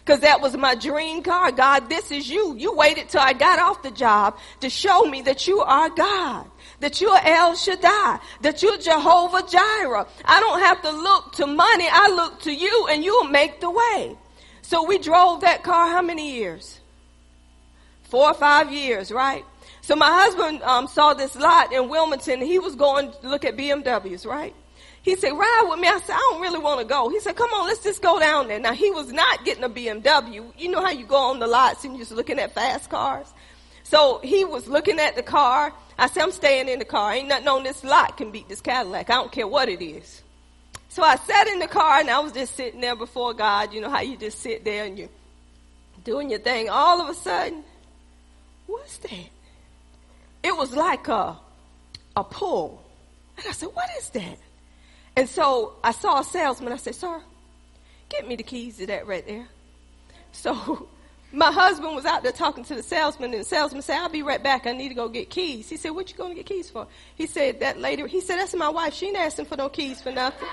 Cause that was my dream car. God, this is you. You waited till I got off the job to show me that you are God. That you're El Shaddai. That you're Jehovah Jireh. I don't have to look to money. I look to you and you'll make the way. So we drove that car how many years? Four or five years, right? So my husband um, saw this lot in Wilmington. He was going to look at BMWs, right? He said, ride with me. I said, I don't really want to go. He said, come on, let's just go down there. Now he was not getting a BMW. You know how you go on the lots and you're just looking at fast cars? So he was looking at the car. I said, I'm staying in the car. Ain't nothing on this lot can beat this Cadillac. I don't care what it is. So I sat in the car and I was just sitting there before God. You know how you just sit there and you're doing your thing. All of a sudden, what's that? It was like a, a pull. And I said, what is that? And so I saw a salesman. I said, sir, get me the keys to that right there. So (laughs) my husband was out there talking to the salesman and the salesman said, I'll be right back. I need to go get keys. He said, what you going to get keys for? He said, that lady, he said, that's my wife. She ain't asking for no keys for nothing.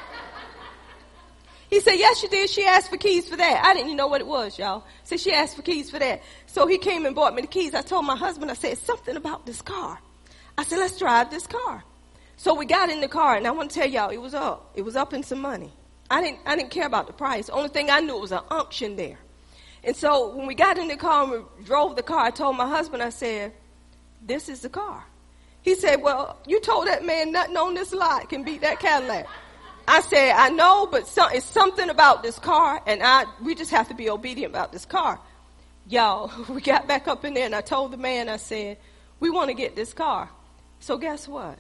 He said, yes, she did. She asked for keys for that. I didn't even know what it was, y'all. So she asked for keys for that. So he came and bought me the keys. I told my husband, I said, something about this car. I said, let's drive this car. So we got in the car and I want to tell y'all, it was up. It was up in some money. I didn't, I didn't care about the price. Only thing I knew was an unction there. And so when we got in the car and we drove the car, I told my husband, I said, this is the car. He said, well, you told that man nothing on this lot can beat that Cadillac. I said, I know, but it's something about this car, and I we just have to be obedient about this car. Y'all, (laughs) we got back up in there, and I told the man, I said, we want to get this car. So guess what?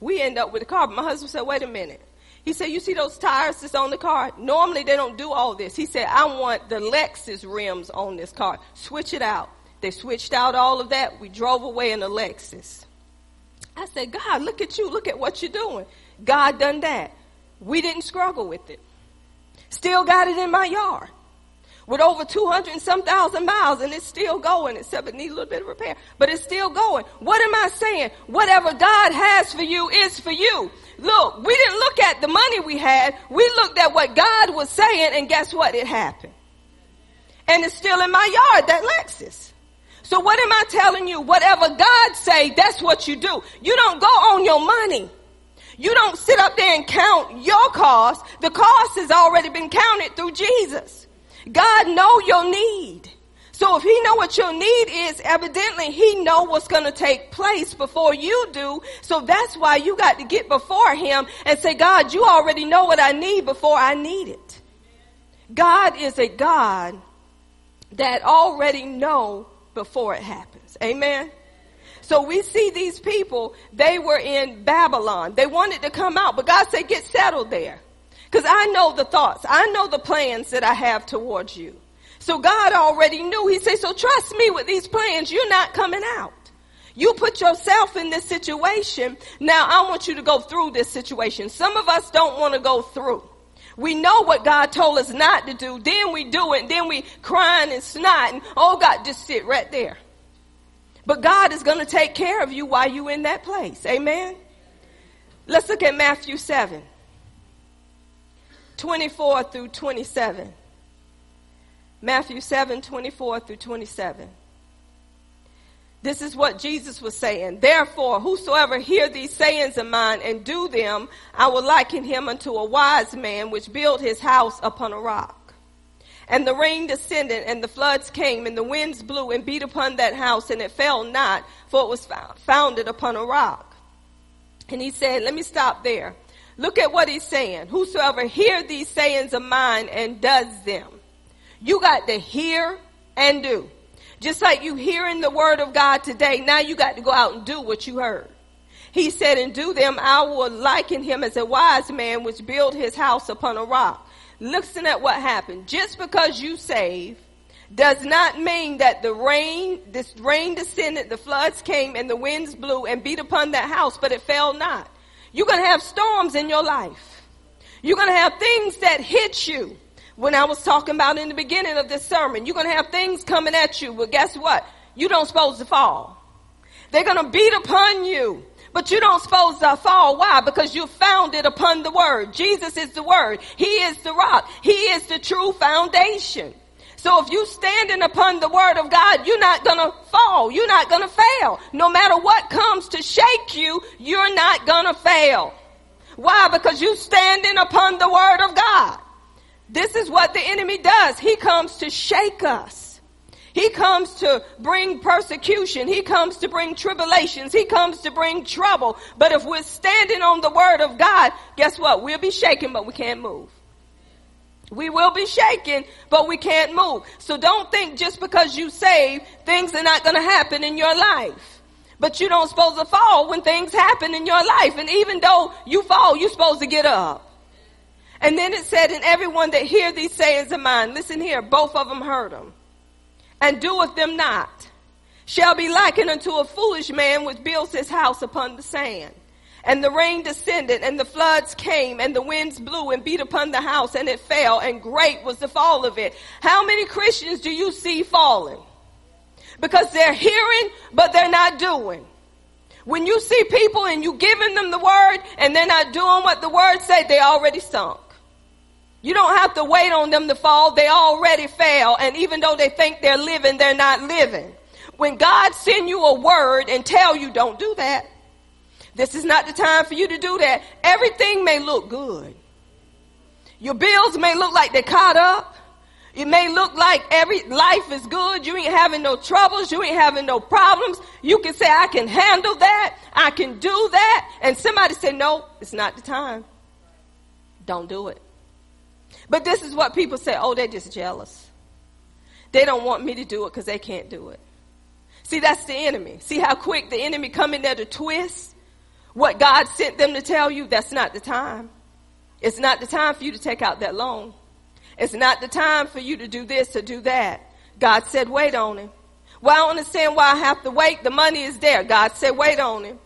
We end up with the car. But my husband said, wait a minute. He said, you see those tires that's on the car? Normally they don't do all this. He said, I want the Lexus rims on this car. Switch it out. They switched out all of that. We drove away in a Lexus. I said, God, look at you. Look at what you're doing. God done that. We didn't struggle with it. Still got it in my yard with over 200 and some thousand miles and it's still going except it needs a little bit of repair but it's still going. What am i saying? Whatever god has for you is for you. Look we didn't look at the money we had. We looked at what god was saying and guess what? It happened. And it's still in my yard that lexus. So what am i telling you? Whatever god say that's what you do. You don't go on your money. You don't sit up there and count your cost. The cost has already been counted through jesus God know your need. So if he know what your need is, evidently he know what's going to take place before you do. So that's why you got to get before him and say, God, you already know what I need before I need it. God is a God that already know before it happens. Amen. So we see these people, they were in Babylon. They wanted to come out, but God said, get settled there. Because I know the thoughts. I know the plans that I have towards you. So God already knew. He said, so trust me with these plans. You're not coming out. You put yourself in this situation. Now I want you to go through this situation. Some of us don't want to go through. We know what God told us not to do. Then we do it. Then we crying and snotting. Oh God, just sit right there. But God is going to take care of you while you're in that place. Amen. Let's look at Matthew 7. 24 through 27. Matthew 7, 24 through 27. This is what Jesus was saying. Therefore, whosoever hear these sayings of mine and do them, I will liken him unto a wise man which built his house upon a rock. And the rain descended and the floods came and the winds blew and beat upon that house and it fell not for it was founded upon a rock. And he said, let me stop there. Look at what he's saying. Whosoever hear these sayings of mine and does them. You got to hear and do. Just like you hearing the word of God today, now you got to go out and do what you heard. He said, and do them, I will liken him as a wise man which built his house upon a rock. Listen at what happened. Just because you save does not mean that the rain, this rain descended, the floods came and the winds blew and beat upon that house, but it fell not. You're going to have storms in your life. You're going to have things that hit you. When I was talking about in the beginning of this sermon, you're going to have things coming at you, but guess what? You don't supposed to fall. They're going to beat upon you. But you don't supposed to fall. Why? Because you founded upon the word. Jesus is the word. He is the rock. He is the true foundation. So if you standing upon the word of God, you're not gonna fall. You're not gonna fail. No matter what comes to shake you, you're not gonna fail. Why? Because you standing upon the word of God. This is what the enemy does. He comes to shake us. He comes to bring persecution. He comes to bring tribulations. He comes to bring trouble. But if we're standing on the word of God, guess what? We'll be shaken, but we can't move. We will be shaken, but we can't move. So don't think just because you save, things are not going to happen in your life. But you don't supposed to fall when things happen in your life. And even though you fall, you're supposed to get up. And then it said, and everyone that hear these sayings of mine, listen here, both of them heard them, and doeth them not, shall be likened unto a foolish man which builds his house upon the sand. And the rain descended and the floods came and the winds blew and beat upon the house and it fell and great was the fall of it. How many Christians do you see falling? Because they're hearing, but they're not doing. When you see people and you giving them the word and they're not doing what the word said, they already sunk. You don't have to wait on them to fall. They already fell. And even though they think they're living, they're not living. When God send you a word and tell you don't do that, this is not the time for you to do that. Everything may look good. Your bills may look like they're caught up. It may look like every life is good. You ain't having no troubles. You ain't having no problems. You can say, I can handle that. I can do that. And somebody say, no, it's not the time. Don't do it. But this is what people say. Oh, they're just jealous. They don't want me to do it because they can't do it. See, that's the enemy. See how quick the enemy come in there to twist? What God sent them to tell you, that's not the time. It's not the time for you to take out that loan. It's not the time for you to do this or do that. God said, wait on him. Well, I don't understand why I have to wait. The money is there. God said, wait on him.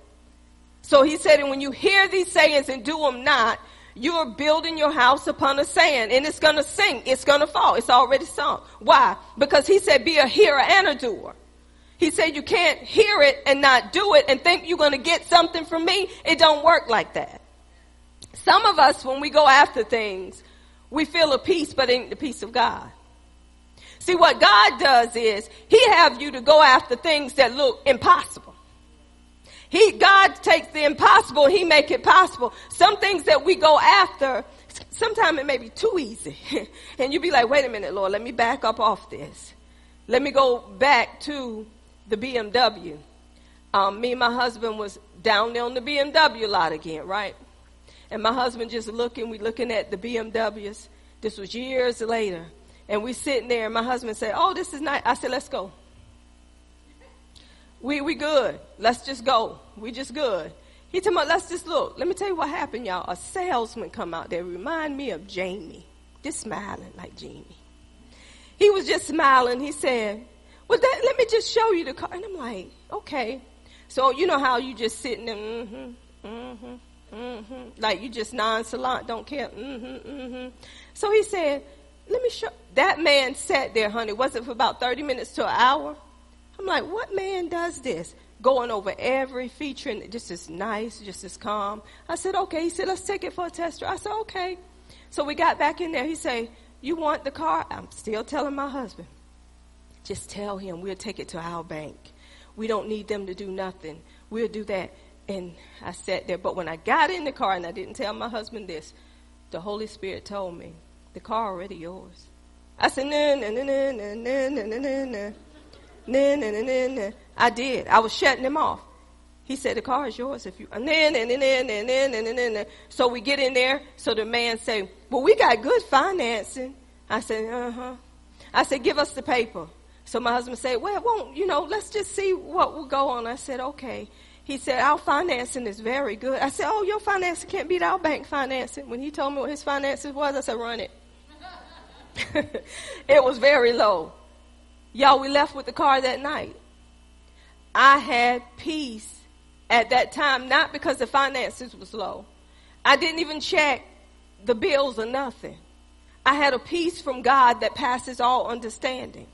So he said, and when you hear these sayings and do them not, you are building your house upon a sand and it's going to sink. It's going to fall. It's already sunk. Why? Because he said, be a hearer and a doer. He said, you can't hear it and not do it and think you're going to get something from me. It don't work like that. Some of us, when we go after things, we feel a peace, but ain't the peace of God. See, what God does is He have you to go after things that look impossible. He, God takes the impossible, He make it possible. Some things that we go after, sometimes it may be too easy. (laughs) and you be like, wait a minute, Lord, let me back up off this. Let me go back to the BMW. Um, me and my husband was down there on the BMW lot again, right? And my husband just looking, we looking at the BMWs. This was years later. And we sitting there and my husband said, oh, this is nice. I said, let's go. We, we good. Let's just go. We just good. He told me, let's just look. Let me tell you what happened, y'all. A salesman come out there, remind me of Jamie. Just smiling like Jamie. He was just smiling. He said, well, that, let me just show you the car. And I'm like, okay. So you know how you just sitting there, mm-hmm, mm-hmm, mm-hmm. Like you just nonchalant, don't care, mm-hmm, mm-hmm. So he said, let me show. That man sat there, honey. Was it for about 30 minutes to an hour? I'm like, what man does this? Going over every feature and just as nice, just as calm. I said, okay. He said, let's take it for a test drive. I said, okay. So we got back in there. He said, you want the car? I'm still telling my husband. Just tell him we'll take it to our bank. We don't need them to do nothing. We'll do that. And I sat there. But when I got in the car, and I didn't tell my husband this, the Holy Spirit told me, the car already yours. I said, no, no, no, no, no, no, no, no, no, no. Nah, nah, nah, nah, nah. I did. I was shutting him off. He said, the car is yours if you, nah, nah, nah, nah, nah, nah, nah, nah, nah. So we get in there. So the man say, well, we got good financing. I said, uh-huh. I said, give us the paper. So my husband said, well, won't, you know, let's just see what will go on. I said, okay. He said, our financing is very good. I said, oh, your financing can't beat our bank financing. When he told me what his finances was, I said, run it. (laughs) it was very low. Y'all, we left with the car that night. I had peace at that time, not because the finances was low. I didn't even check the bills or nothing. I had a peace from God that passes all understanding,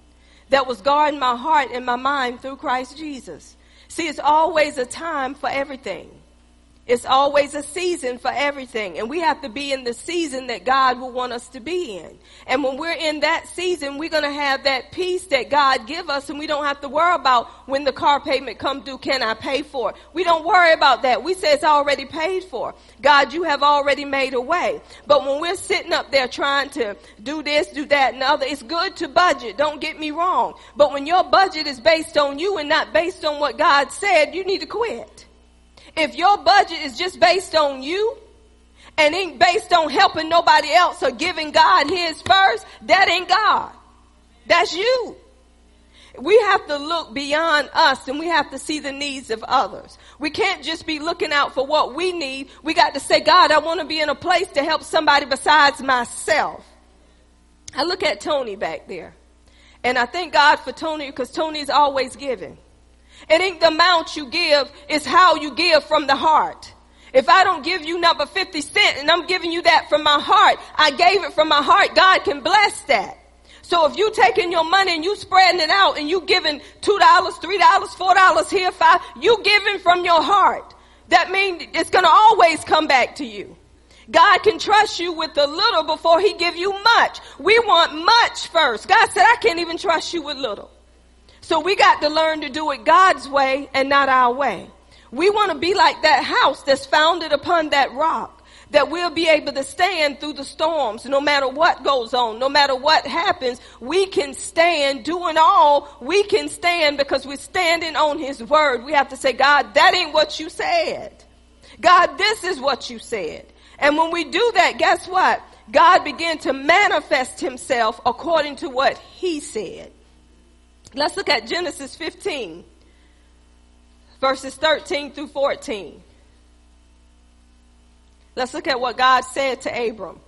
that was guarding my heart and my mind through Christ Jesus. See, it's always a time for everything. It's always a season for everything. And we have to be in the season that God will want us to be in. And when we're in that season, we're going to have that peace that God give us and we don't have to worry about when the car payment come due, can I pay for it? We don't worry about that. We say it's already paid for. God, you have already made a way. But when we're sitting up there trying to do this, do that, and other, it's good to budget. Don't get me wrong. But when your budget is based on you and not based on what God said, you need to quit. If your budget is just based on you and ain't based on helping nobody else or giving God his first, that ain't God. That's you. We have to look beyond us and we have to see the needs of others. We can't just be looking out for what we need. We got to say, God, I want to be in a place to help somebody besides myself. I look at Tony back there and I thank God for Tony because Tony's always giving. It ain't the amount you give, it's how you give from the heart. If I don't give you number 50 cent and I'm giving you that from my heart, I gave it from my heart, God can bless that. So if you taking your money and you spreading it out and you giving $2, $3, $4 here, five, you giving from your heart. That means it's gonna always come back to you. God can trust you with a little before he give you much. We want much first. God said, I can't even trust you with little. So we got to learn to do it God's way and not our way. We want to be like that house that's founded upon that rock. That we'll be able to stand through the storms no matter what goes on, no matter what happens. We can stand doing all we can stand because we're standing on His word. We have to say, God, that ain't what you said. God, this is what you said. And when we do that, guess what? God began to manifest Himself according to what He said. Let's look at Genesis 15, verses 13 through 14. Let's look at what God said to Abram.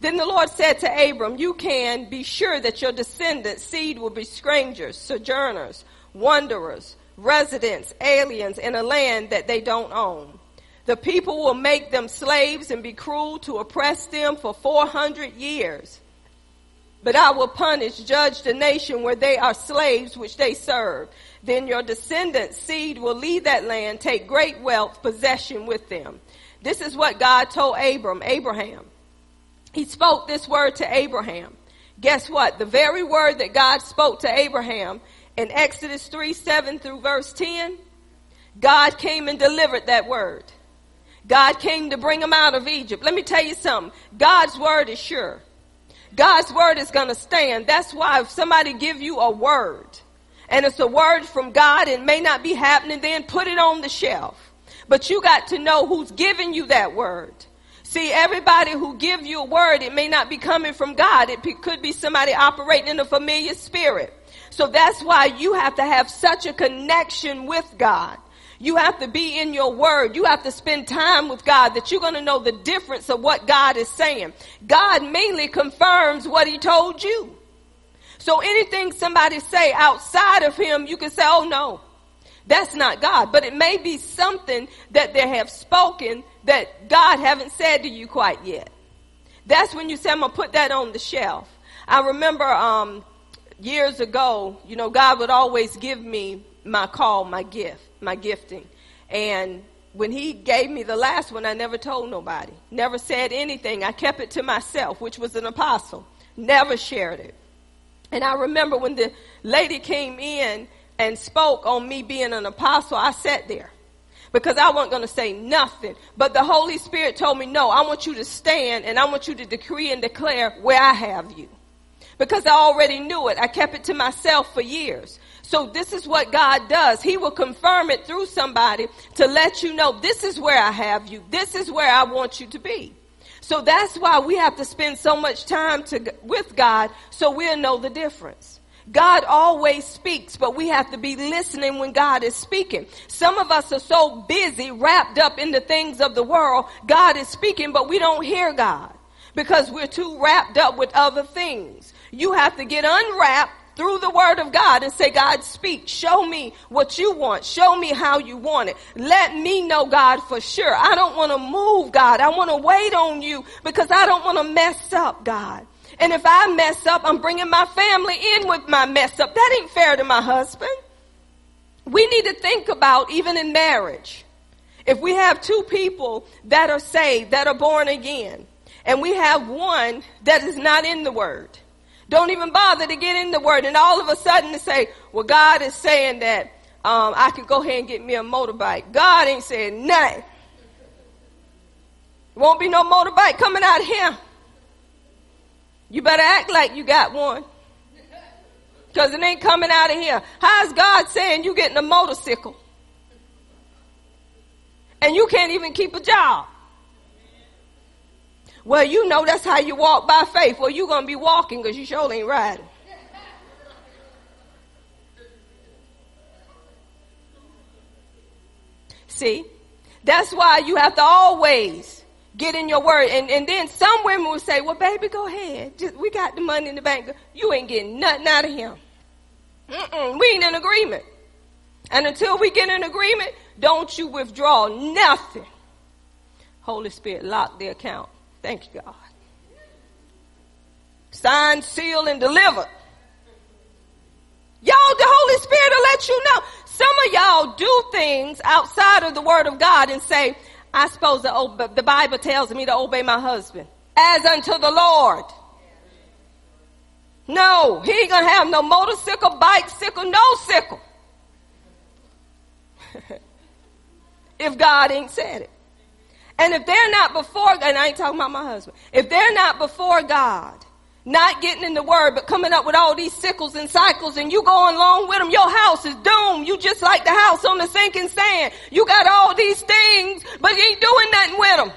Then the Lord said to Abram, You can be sure that your descendants' seed will be strangers, sojourners, wanderers, residents, aliens in a land that they don't own. The people will make them slaves and be cruel to oppress them for 400 years. But I will punish, judge the nation where they are slaves which they serve. Then your descendants' seed will leave that land, take great wealth, possession with them. This is what God told Abram, Abraham. He spoke this word to Abraham. Guess what? The very word that God spoke to Abraham in Exodus 3, 7 through verse 10, God came and delivered that word. God came to bring him out of Egypt. Let me tell you something. God's word is sure. God's word is going to stand. That's why if somebody give you a word and it's a word from God, it may not be happening then, put it on the shelf. But you got to know who's giving you that word. See, everybody who give you a word, it may not be coming from God. It could be somebody operating in a familiar spirit. So that's why you have to have such a connection with God. You have to be in your word. You have to spend time with God that you're going to know the difference of what God is saying. God mainly confirms what he told you. So anything somebody say outside of him, you can say, oh no, that's not God. But it may be something that they have spoken that God haven't said to you quite yet. That's when you say, I'm going to put that on the shelf. I remember, um, years ago, you know, God would always give me my call, my gift, my gifting. And when he gave me the last one, I never told nobody, never said anything. I kept it to myself, which was an apostle, never shared it. And I remember when the lady came in and spoke on me being an apostle, I sat there because I wasn't going to say nothing. But the Holy Spirit told me, no, I want you to stand and I want you to decree and declare where I have you. Because I already knew it. I kept it to myself for years. So this is what God does. He will confirm it through somebody to let you know this is where I have you. This is where I want you to be. So that's why we have to spend so much time to, with God so we'll know the difference. God always speaks, but we have to be listening when God is speaking. Some of us are so busy, wrapped up in the things of the world. God is speaking, but we don't hear God because we're too wrapped up with other things. You have to get unwrapped through the word of God and say, God, speak. Show me what you want. Show me how you want it. Let me know, God, for sure. I don't want to move, God. I want to wait on you because I don't want to mess up, God. And if I mess up, I'm bringing my family in with my mess up. That ain't fair to my husband. We need to think about even in marriage. If we have two people that are saved, that are born again, and we have one that is not in the word, don't even bother to get in the word, and all of a sudden to say, well, God is saying that um, I could go ahead and get me a motorbike. God ain't saying nothing. Won't be no motorbike coming out of here. You better act like you got one. Cause it ain't coming out of here. How's God saying you getting a motorcycle? And you can't even keep a job. Well, you know that's how you walk by faith. Well, you're gonna be walking because you sure ain't riding. See? That's why you have to always Get in your word. And, and then some women will say, well, baby, go ahead. Just, we got the money in the bank. You ain't getting nothing out of him. Mm-mm, we ain't in agreement. And until we get in agreement, don't you withdraw nothing. Holy Spirit, lock the account. Thank you, God. Signed, sealed, and delivered. Y'all, the Holy Spirit will let you know. Some of y'all do things outside of the Word of God and say, I suppose obey, the Bible tells me to obey my husband as unto the Lord. No, he ain't gonna have no motorcycle, bicycle, no sickle. (laughs) if God ain't said it. And if they're not before, and I ain't talking about my husband, if they're not before God, not getting in the word, but coming up with all these sickles and cycles and you going along with them. Your house is doomed. You just like the house on the sinking sand. You got all these things, but you ain't doing nothing with them.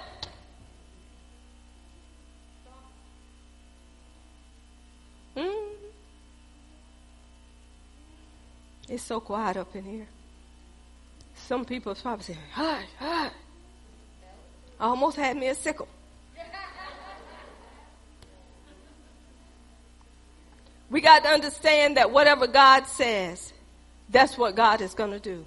Hmm? It's so quiet up in here. Some people probably say, hush, hush. I almost had me a sickle. We got to understand that whatever God says, that's what God is going to do.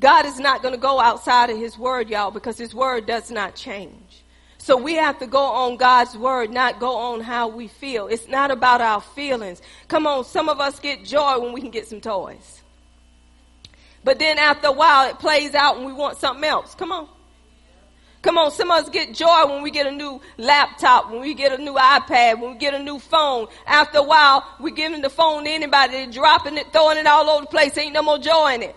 God is not going to go outside of His Word, y'all, because His Word does not change. So we have to go on God's Word, not go on how we feel. It's not about our feelings. Come on, some of us get joy when we can get some toys. But then after a while, it plays out and we want something else. Come on. Come on, some of us get joy when we get a new laptop, when we get a new iPad, when we get a new phone. After a while, we're giving the phone to anybody, they're dropping it, throwing it all over the place. Ain't no more joy in it.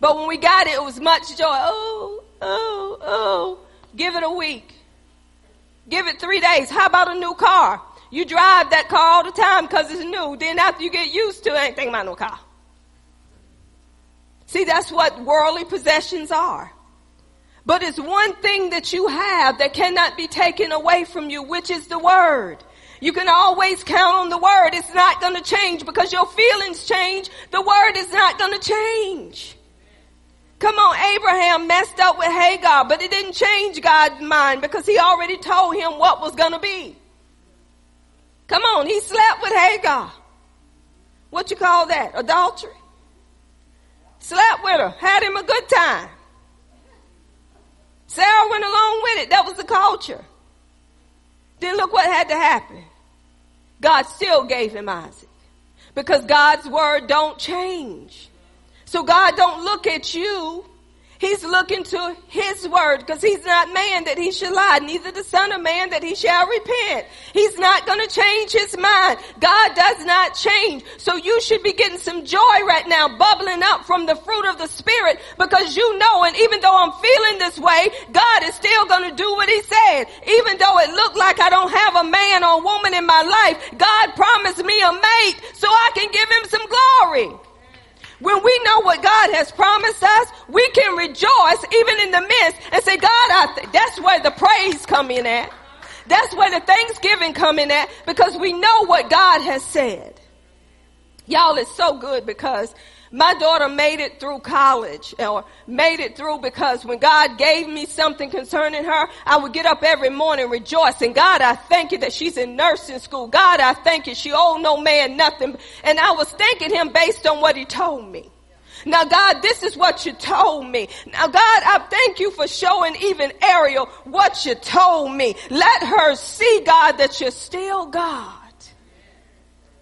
But when we got it, it was much joy. Oh, oh, oh. Give it a week. Give it three days. How about a new car? You drive that car all the time because it's new. Then after you get used to it, ain't thinking about no car. See, that's what worldly possessions are. But it's one thing that you have that cannot be taken away from you, which is the word. You can always count on the word. It's not going to change because your feelings change. The word is not going to change. Come on, Abraham messed up with Hagar, but it didn't change God's mind because he already told him what was going to be. Come on, he slept with Hagar. What you call that? Adultery? Slept with her, had him a good time. Sarah went along with it. That was the culture. Then look what had to happen. God still gave him Isaac. Because God's word don't change. So God don't look at you He's looking to his word because he's not man that he should lie, neither the son of man that he shall repent. He's not going to change his mind. God does not change. So you should be getting some joy right now, bubbling up from the fruit of the spirit because you know, and even though I'm feeling this way, God is still going to do what he said. Even though it looked like I don't have a man or woman in my life, God promised me a mate so I can give him some glory. When we know what God has promised us, we can rejoice even in the midst and say, God, I th-. that's where the praise come in at. That's where the thanksgiving come in at because we know what God has said. Y'all, it's so good because my daughter made it through college or made it through because when God gave me something concerning her, I would get up every morning rejoicing. God, I thank you that she's in nursing school. God, I thank you. She owe no man nothing. And I was thanking him based on what he told me. Now God, this is what you told me. Now God, I thank you for showing even Ariel what you told me. Let her see God that you're still God.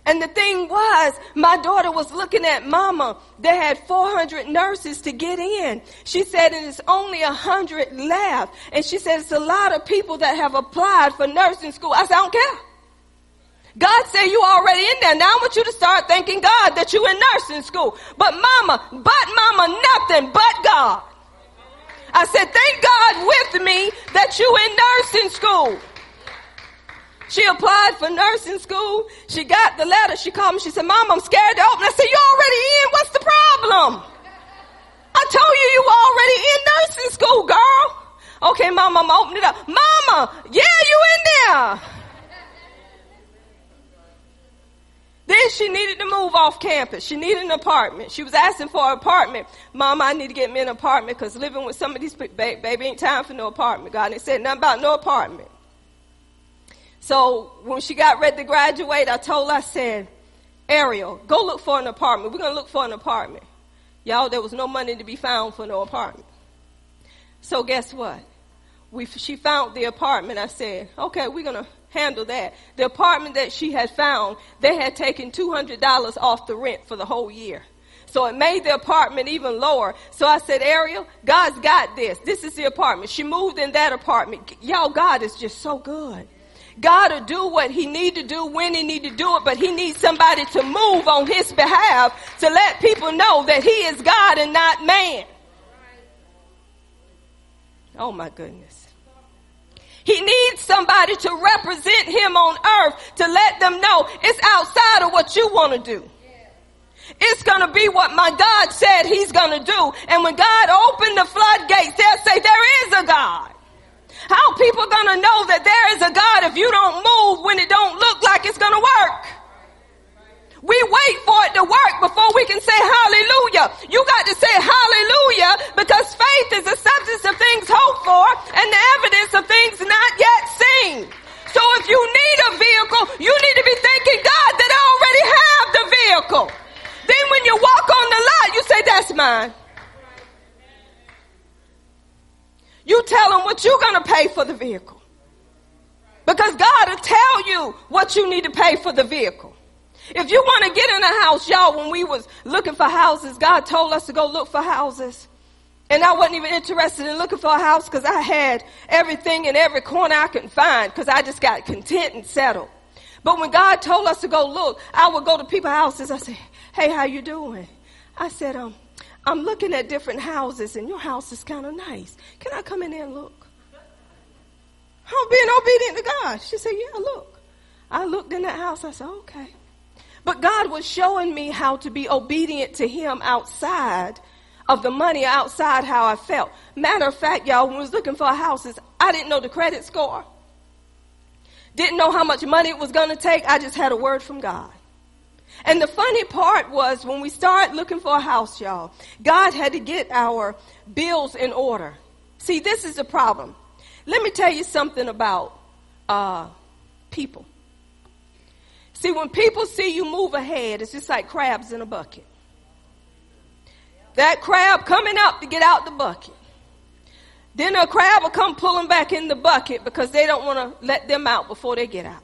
And the thing was, my daughter was looking at mama. They had 400 nurses to get in. She said it is only 100 left. And she said it's a lot of people that have applied for nursing school. I said, I don't care. God said you already in there. Now I want you to start thanking God that you in nursing school. But mama, but mama, nothing but God. I said, thank God with me that you in nursing school. She applied for nursing school. She got the letter. She called me. She said, Mom, I'm scared to open. I said, you already in. What's the problem? I told you you were already in nursing school, girl. Okay, Mom, I'm opening it up. Mama, yeah, you in there. Then she needed to move off campus. She needed an apartment. She was asking for an apartment. Mom, I need to get me an apartment because living with some of these people, baby, ain't time for no apartment. God, and said nothing about no apartment. So when she got ready to graduate, I told her, I said, Ariel, go look for an apartment. We're going to look for an apartment. Y'all, there was no money to be found for no apartment. So guess what? We, she found the apartment. I said, okay, we're going to handle that. The apartment that she had found, they had taken $200 off the rent for the whole year. So it made the apartment even lower. So I said, Ariel, God's got this. This is the apartment. She moved in that apartment. Y'all, God is just so good. God will do what he need to do when he need to do it, but he needs somebody to move on his behalf to let people know that he is God and not man. Oh my goodness. He needs somebody to represent him on earth to let them know it's outside of what you want to do. It's gonna be what my God said he's gonna do. And when God opened the floodgates, they'll say there is a God. How people gonna know that there is a God if you don't move when it don't look like it's gonna work? We wait for it to work before we can say hallelujah. You got to say hallelujah because faith is the substance of things hoped for and the evidence of things not yet seen. So if you need a vehicle, you need to be thanking God that I already have the vehicle. Then when you walk on the lot, you say, that's mine. You tell them what you're going to pay for the vehicle. Because God will tell you what you need to pay for the vehicle. If you want to get in a house, y'all, when we was looking for houses, God told us to go look for houses. And I wasn't even interested in looking for a house because I had everything in every corner I could find because I just got content and settled. But when God told us to go look, I would go to people's houses. I said, hey, how you doing? I said, um, I'm looking at different houses and your house is kind of nice. Can I come in there and look? I'm being obedient to God. She said, yeah, look. I looked in that house. I said, okay. But God was showing me how to be obedient to Him outside of the money, outside how I felt. Matter of fact, y'all, when I was looking for houses, I didn't know the credit score. Didn't know how much money it was going to take. I just had a word from God. And the funny part was when we started looking for a house, y'all, God had to get our bills in order. See, this is the problem. Let me tell you something about uh, people. See, when people see you move ahead, it's just like crabs in a bucket. That crab coming up to get out the bucket. Then a crab will come pulling back in the bucket because they don't want to let them out before they get out.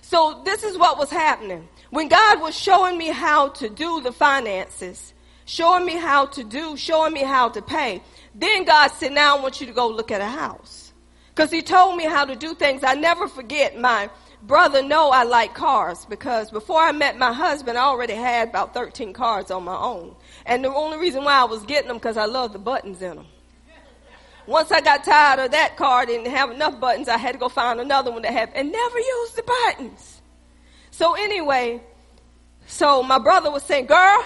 So this is what was happening. When God was showing me how to do the finances, showing me how to do, showing me how to pay, then God said, now I want you to go look at a house. Because he told me how to do things. I never forget my brother know I like cars because before I met my husband, I already had about 13 cars on my own. And the only reason why I was getting them because I love the buttons in them. Once I got tired of that car, didn't have enough buttons, I had to go find another one that had, and never used the buttons. So anyway, so my brother was saying, girl,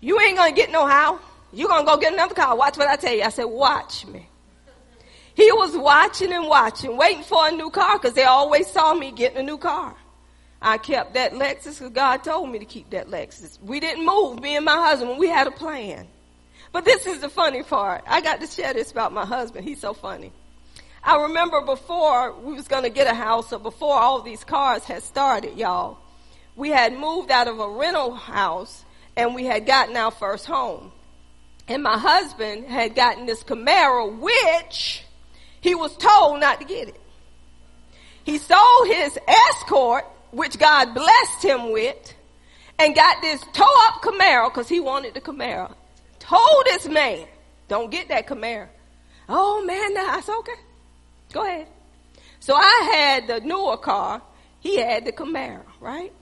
you ain't gonna get no how. You gonna go get another car. Watch what I tell you. I said, watch me. He was watching and watching, waiting for a new car because they always saw me getting a new car. I kept that Lexus because God told me to keep that Lexus. We didn't move, me and my husband. We had a plan. But this is the funny part. I got to share this about my husband. He's so funny. I remember before we was going to get a house or before all these cars had started, y'all, we had moved out of a rental house and we had gotten our first home. And my husband had gotten this Camaro, which he was told not to get it. He sold his escort, which God blessed him with, and got this tow up Camaro because he wanted the Camaro. Told this man, don't get that Camaro. Oh man, that's okay. Go ahead. So I had the newer car. He had the Camaro, right?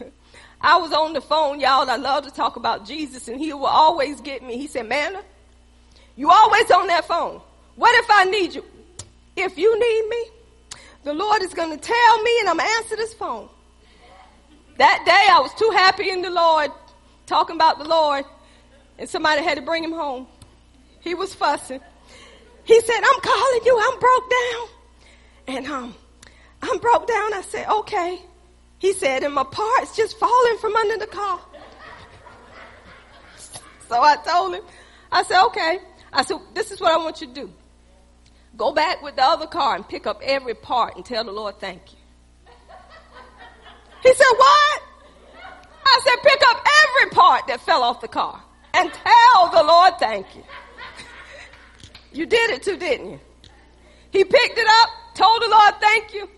(laughs) I was on the phone, y'all. I love to talk about Jesus, and he will always get me. He said, Manna, you always on that phone. What if I need you? If you need me, the Lord is going to tell me and I'm going to answer this phone. That day I was too happy in the Lord, talking about the Lord, and somebody had to bring him home. He was fussing. He said, I'm calling you. I'm broke down. And um, I'm broke down. I said, okay. He said, and my parts just falling from under the car. (laughs) so I told him, I said, okay. I said, this is what I want you to do. Go back with the other car and pick up every part and tell the Lord thank you. He said, What? I said, Pick up every part that fell off the car and tell the Lord thank you. You did it too, didn't you? He picked it up, told the Lord thank you.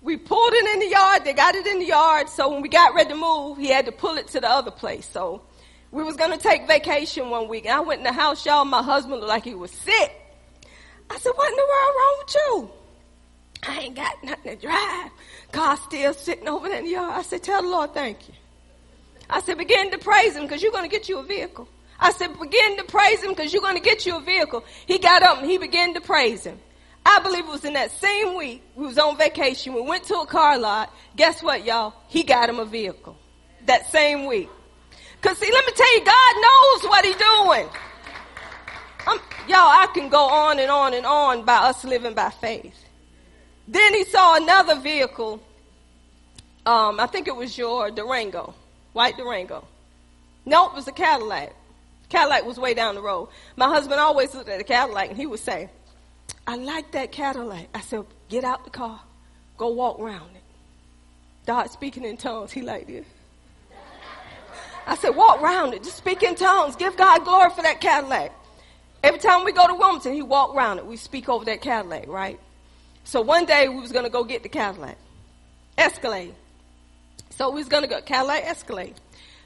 We pulled it in the yard. They got it in the yard. So when we got ready to move, he had to pull it to the other place. So we was going to take vacation one week. And I went in the house, y'all. My husband looked like he was sick. I said, what in the world wrong with you? I ain't got nothing to drive. Car's still sitting over there in the yard. I said, tell the Lord thank you. I said, begin to praise him because you're going to get you a vehicle. I said, begin to praise him because you're going to get you a vehicle. He got up and he began to praise him. I believe it was in that same week we was on vacation. We went to a car lot. Guess what, y'all? He got him a vehicle that same week. Cause see, let me tell you, God knows what he's doing. I'm, y'all, I can go on and on and on by us living by faith. Then he saw another vehicle. Um, I think it was your Durango, white Durango. No, it was a Cadillac. Cadillac was way down the road. My husband always looked at the Cadillac and he would say, I like that Cadillac. I said, get out the car. Go walk around it. God speaking in tongues. He like this. I said, walk around it. Just speak in tongues. Give God glory for that Cadillac. Every time we go to Wilmington, he walk around it. We speak over that Cadillac, right? So one day we was to go get the Cadillac. Escalade. So we was to go Cadillac Escalade.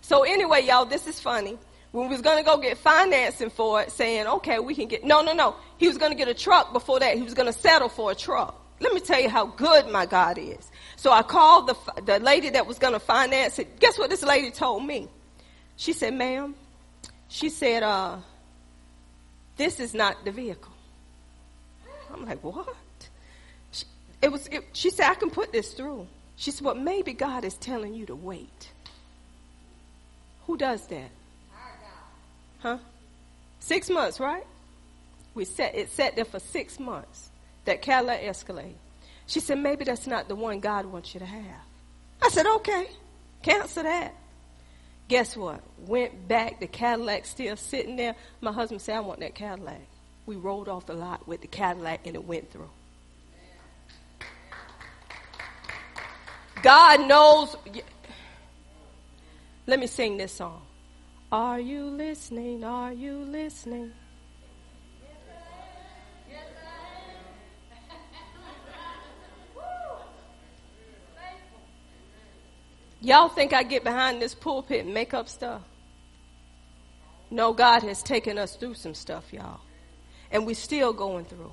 So anyway, y'all, this is funny. When we was going to go get financing for it, saying, okay, we can get, no, no, no. He was going to get a truck before that. He was going to settle for a truck. Let me tell you how good my God is. So I called the, the lady that was going to finance it. Guess what this lady told me? She said, ma'am, she said, uh, this is not the vehicle. I'm like, what? She, it was, it, she said, I can put this through. She said, well, maybe God is telling you to wait. Who does that? Huh? Six months, right? We set it sat there for six months. That Cadillac Escalade. She said, maybe that's not the one God wants you to have. I said, okay, cancel that. Guess what? Went back, the Cadillac still sitting there. My husband said, I want that Cadillac. We rolled off the lot with the Cadillac and it went through. God knows. Let me sing this song. Are you listening? Are you listening? Y'all think I get behind this pulpit and make up stuff? No, God has taken us through some stuff, y'all. And we're still going through.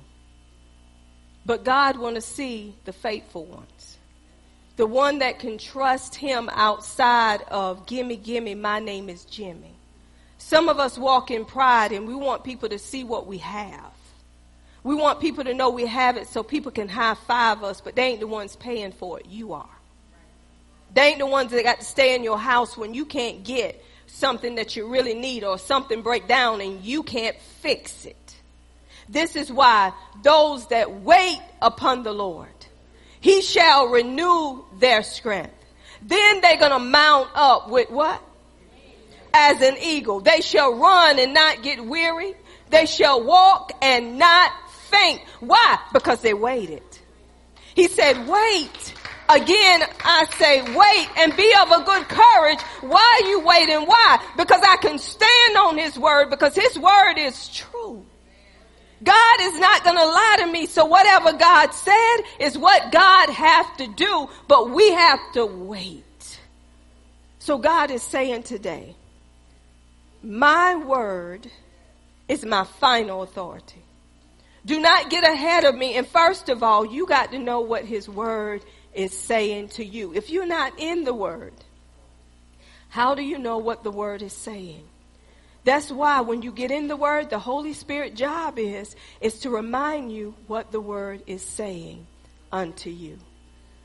But God want to see the faithful ones. The one that can trust him outside of gimme, gimme, my name is Jimmy. Some of us walk in pride and we want people to see what we have. We want people to know we have it so people can high five us, but they ain't the ones paying for it. You are. They ain't the ones that got to stay in your house when you can't get something that you really need or something break down and you can't fix it. This is why those that wait upon the Lord, he shall renew their strength. Then they're going to mount up with what? As an eagle. They shall run and not get weary. They shall walk and not faint. Why? Because they waited. He said, wait Again, I say wait and be of a good courage. Why are you waiting? Why? Because I can stand on his word because his word is true. God is not going to lie to me. So whatever God said is what God has to do, but we have to wait. So God is saying today, my word is my final authority. Do not get ahead of me. And first of all, you got to know what his word is saying to you. If you're not in the Word, how do you know what the Word is saying? That's why when you get in the Word, the Holy Spirit job is, is to remind you what the Word is saying unto you.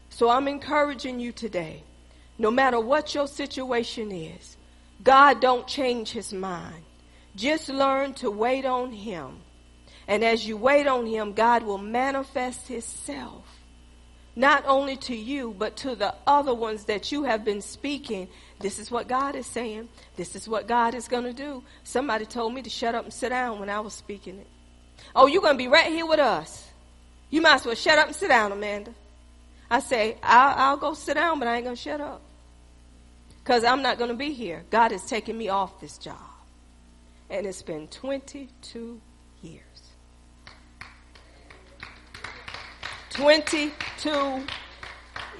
So I'm encouraging you today, no matter what your situation is, God don't change his mind. Just learn to wait on him. And as you wait on him, God will manifest himself not only to you, but to the other ones that you have been speaking. This is what God is saying. This is what God is going to do. Somebody told me to shut up and sit down when I was speaking it. Oh, you're going to be right here with us. You might as well shut up and sit down, Amanda. I say, I'll, I'll go sit down, but I ain't going to shut up. Because I'm not going to be here. God is taking me off this job. And it's been 22 years. 22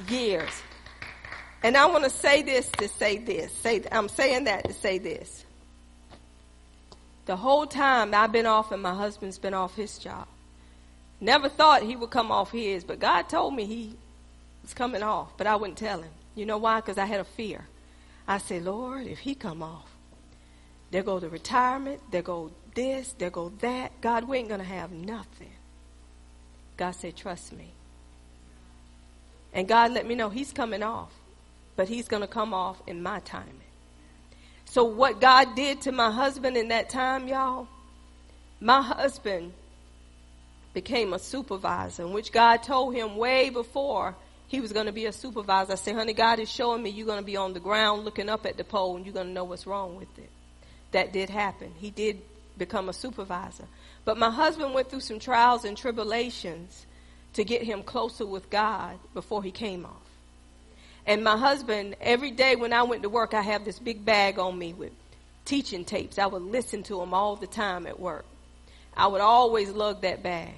years. And I want to say this to say this. Say I'm saying that to say this. The whole time I've been off and my husband's been off his job. Never thought he would come off his, but God told me he was coming off, but I wouldn't tell him. You know why? Because I had a fear. I said, Lord, if he come off, there go the retirement, there go this, there go that. God, we ain't going to have nothing. God said, trust me. And God let me know he's coming off, but he's going to come off in my timing. So what God did to my husband in that time, y'all, my husband became a supervisor, in which God told him way before he was going to be a supervisor. I said, honey, God is showing me you're going to be on the ground looking up at the pole and you're going to know what's wrong with it. That did happen. He did become a supervisor. But my husband went through some trials and tribulations to get him closer with God before he came off. And my husband, every day when I went to work, I have this big bag on me with teaching tapes. I would listen to them all the time at work. I would always lug that bag.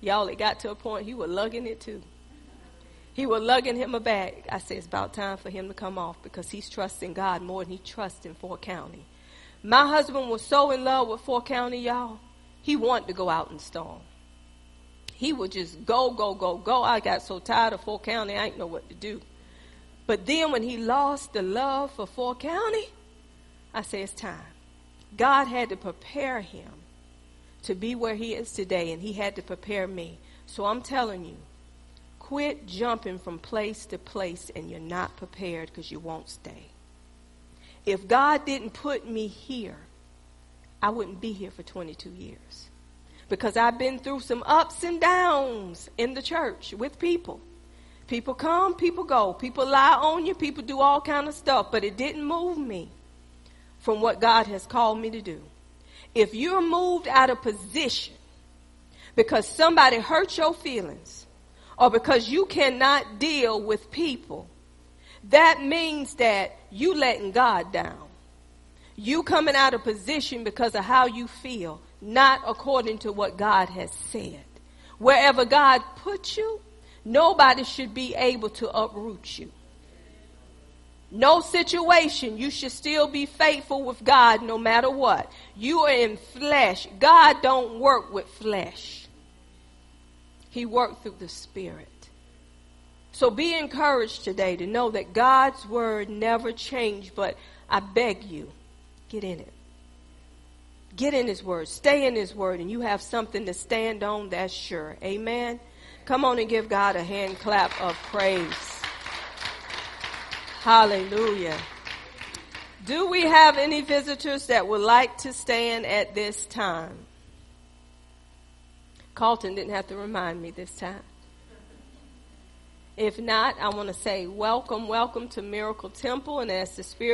Y'all, it got to a point he was lugging it too. He was lugging him a bag. I said, it's about time for him to come off because he's trusting God more than he trusts in Fort County. My husband was so in love with Fort County, y'all. He wanted to go out and storm. He would just go, go, go, go. I got so tired of Fort County, I didn't know what to do. But then when he lost the love for Fort County, I say it's time. God had to prepare him to be where he is today, and he had to prepare me. So I'm telling you, quit jumping from place to place and you're not prepared because you won't stay. If God didn't put me here, I wouldn't be here for 22 years. Because I've been through some ups and downs in the church with people. People come, people go. People lie on you, people do all kind of stuff, but it didn't move me from what God has called me to do. If you're moved out of position because somebody hurt your feelings or because you cannot deal with people, that means that you letting God down. You coming out of position because of how you feel, not according to what God has said. Wherever God put you, nobody should be able to uproot you. No situation, you should still be faithful with God no matter what. You are in flesh. God don't work with flesh. He worked through the spirit. So be encouraged today to know that God's word never changed, but I beg you, get in it. Get in his word. Stay in his word and you have something to stand on that's sure. Amen. Come on and give God a hand clap of praise. Hallelujah. Do we have any visitors that would like to stand at this time? Carlton didn't have to remind me this time. If not, I want to say welcome, welcome to Miracle Temple, and as the Spirit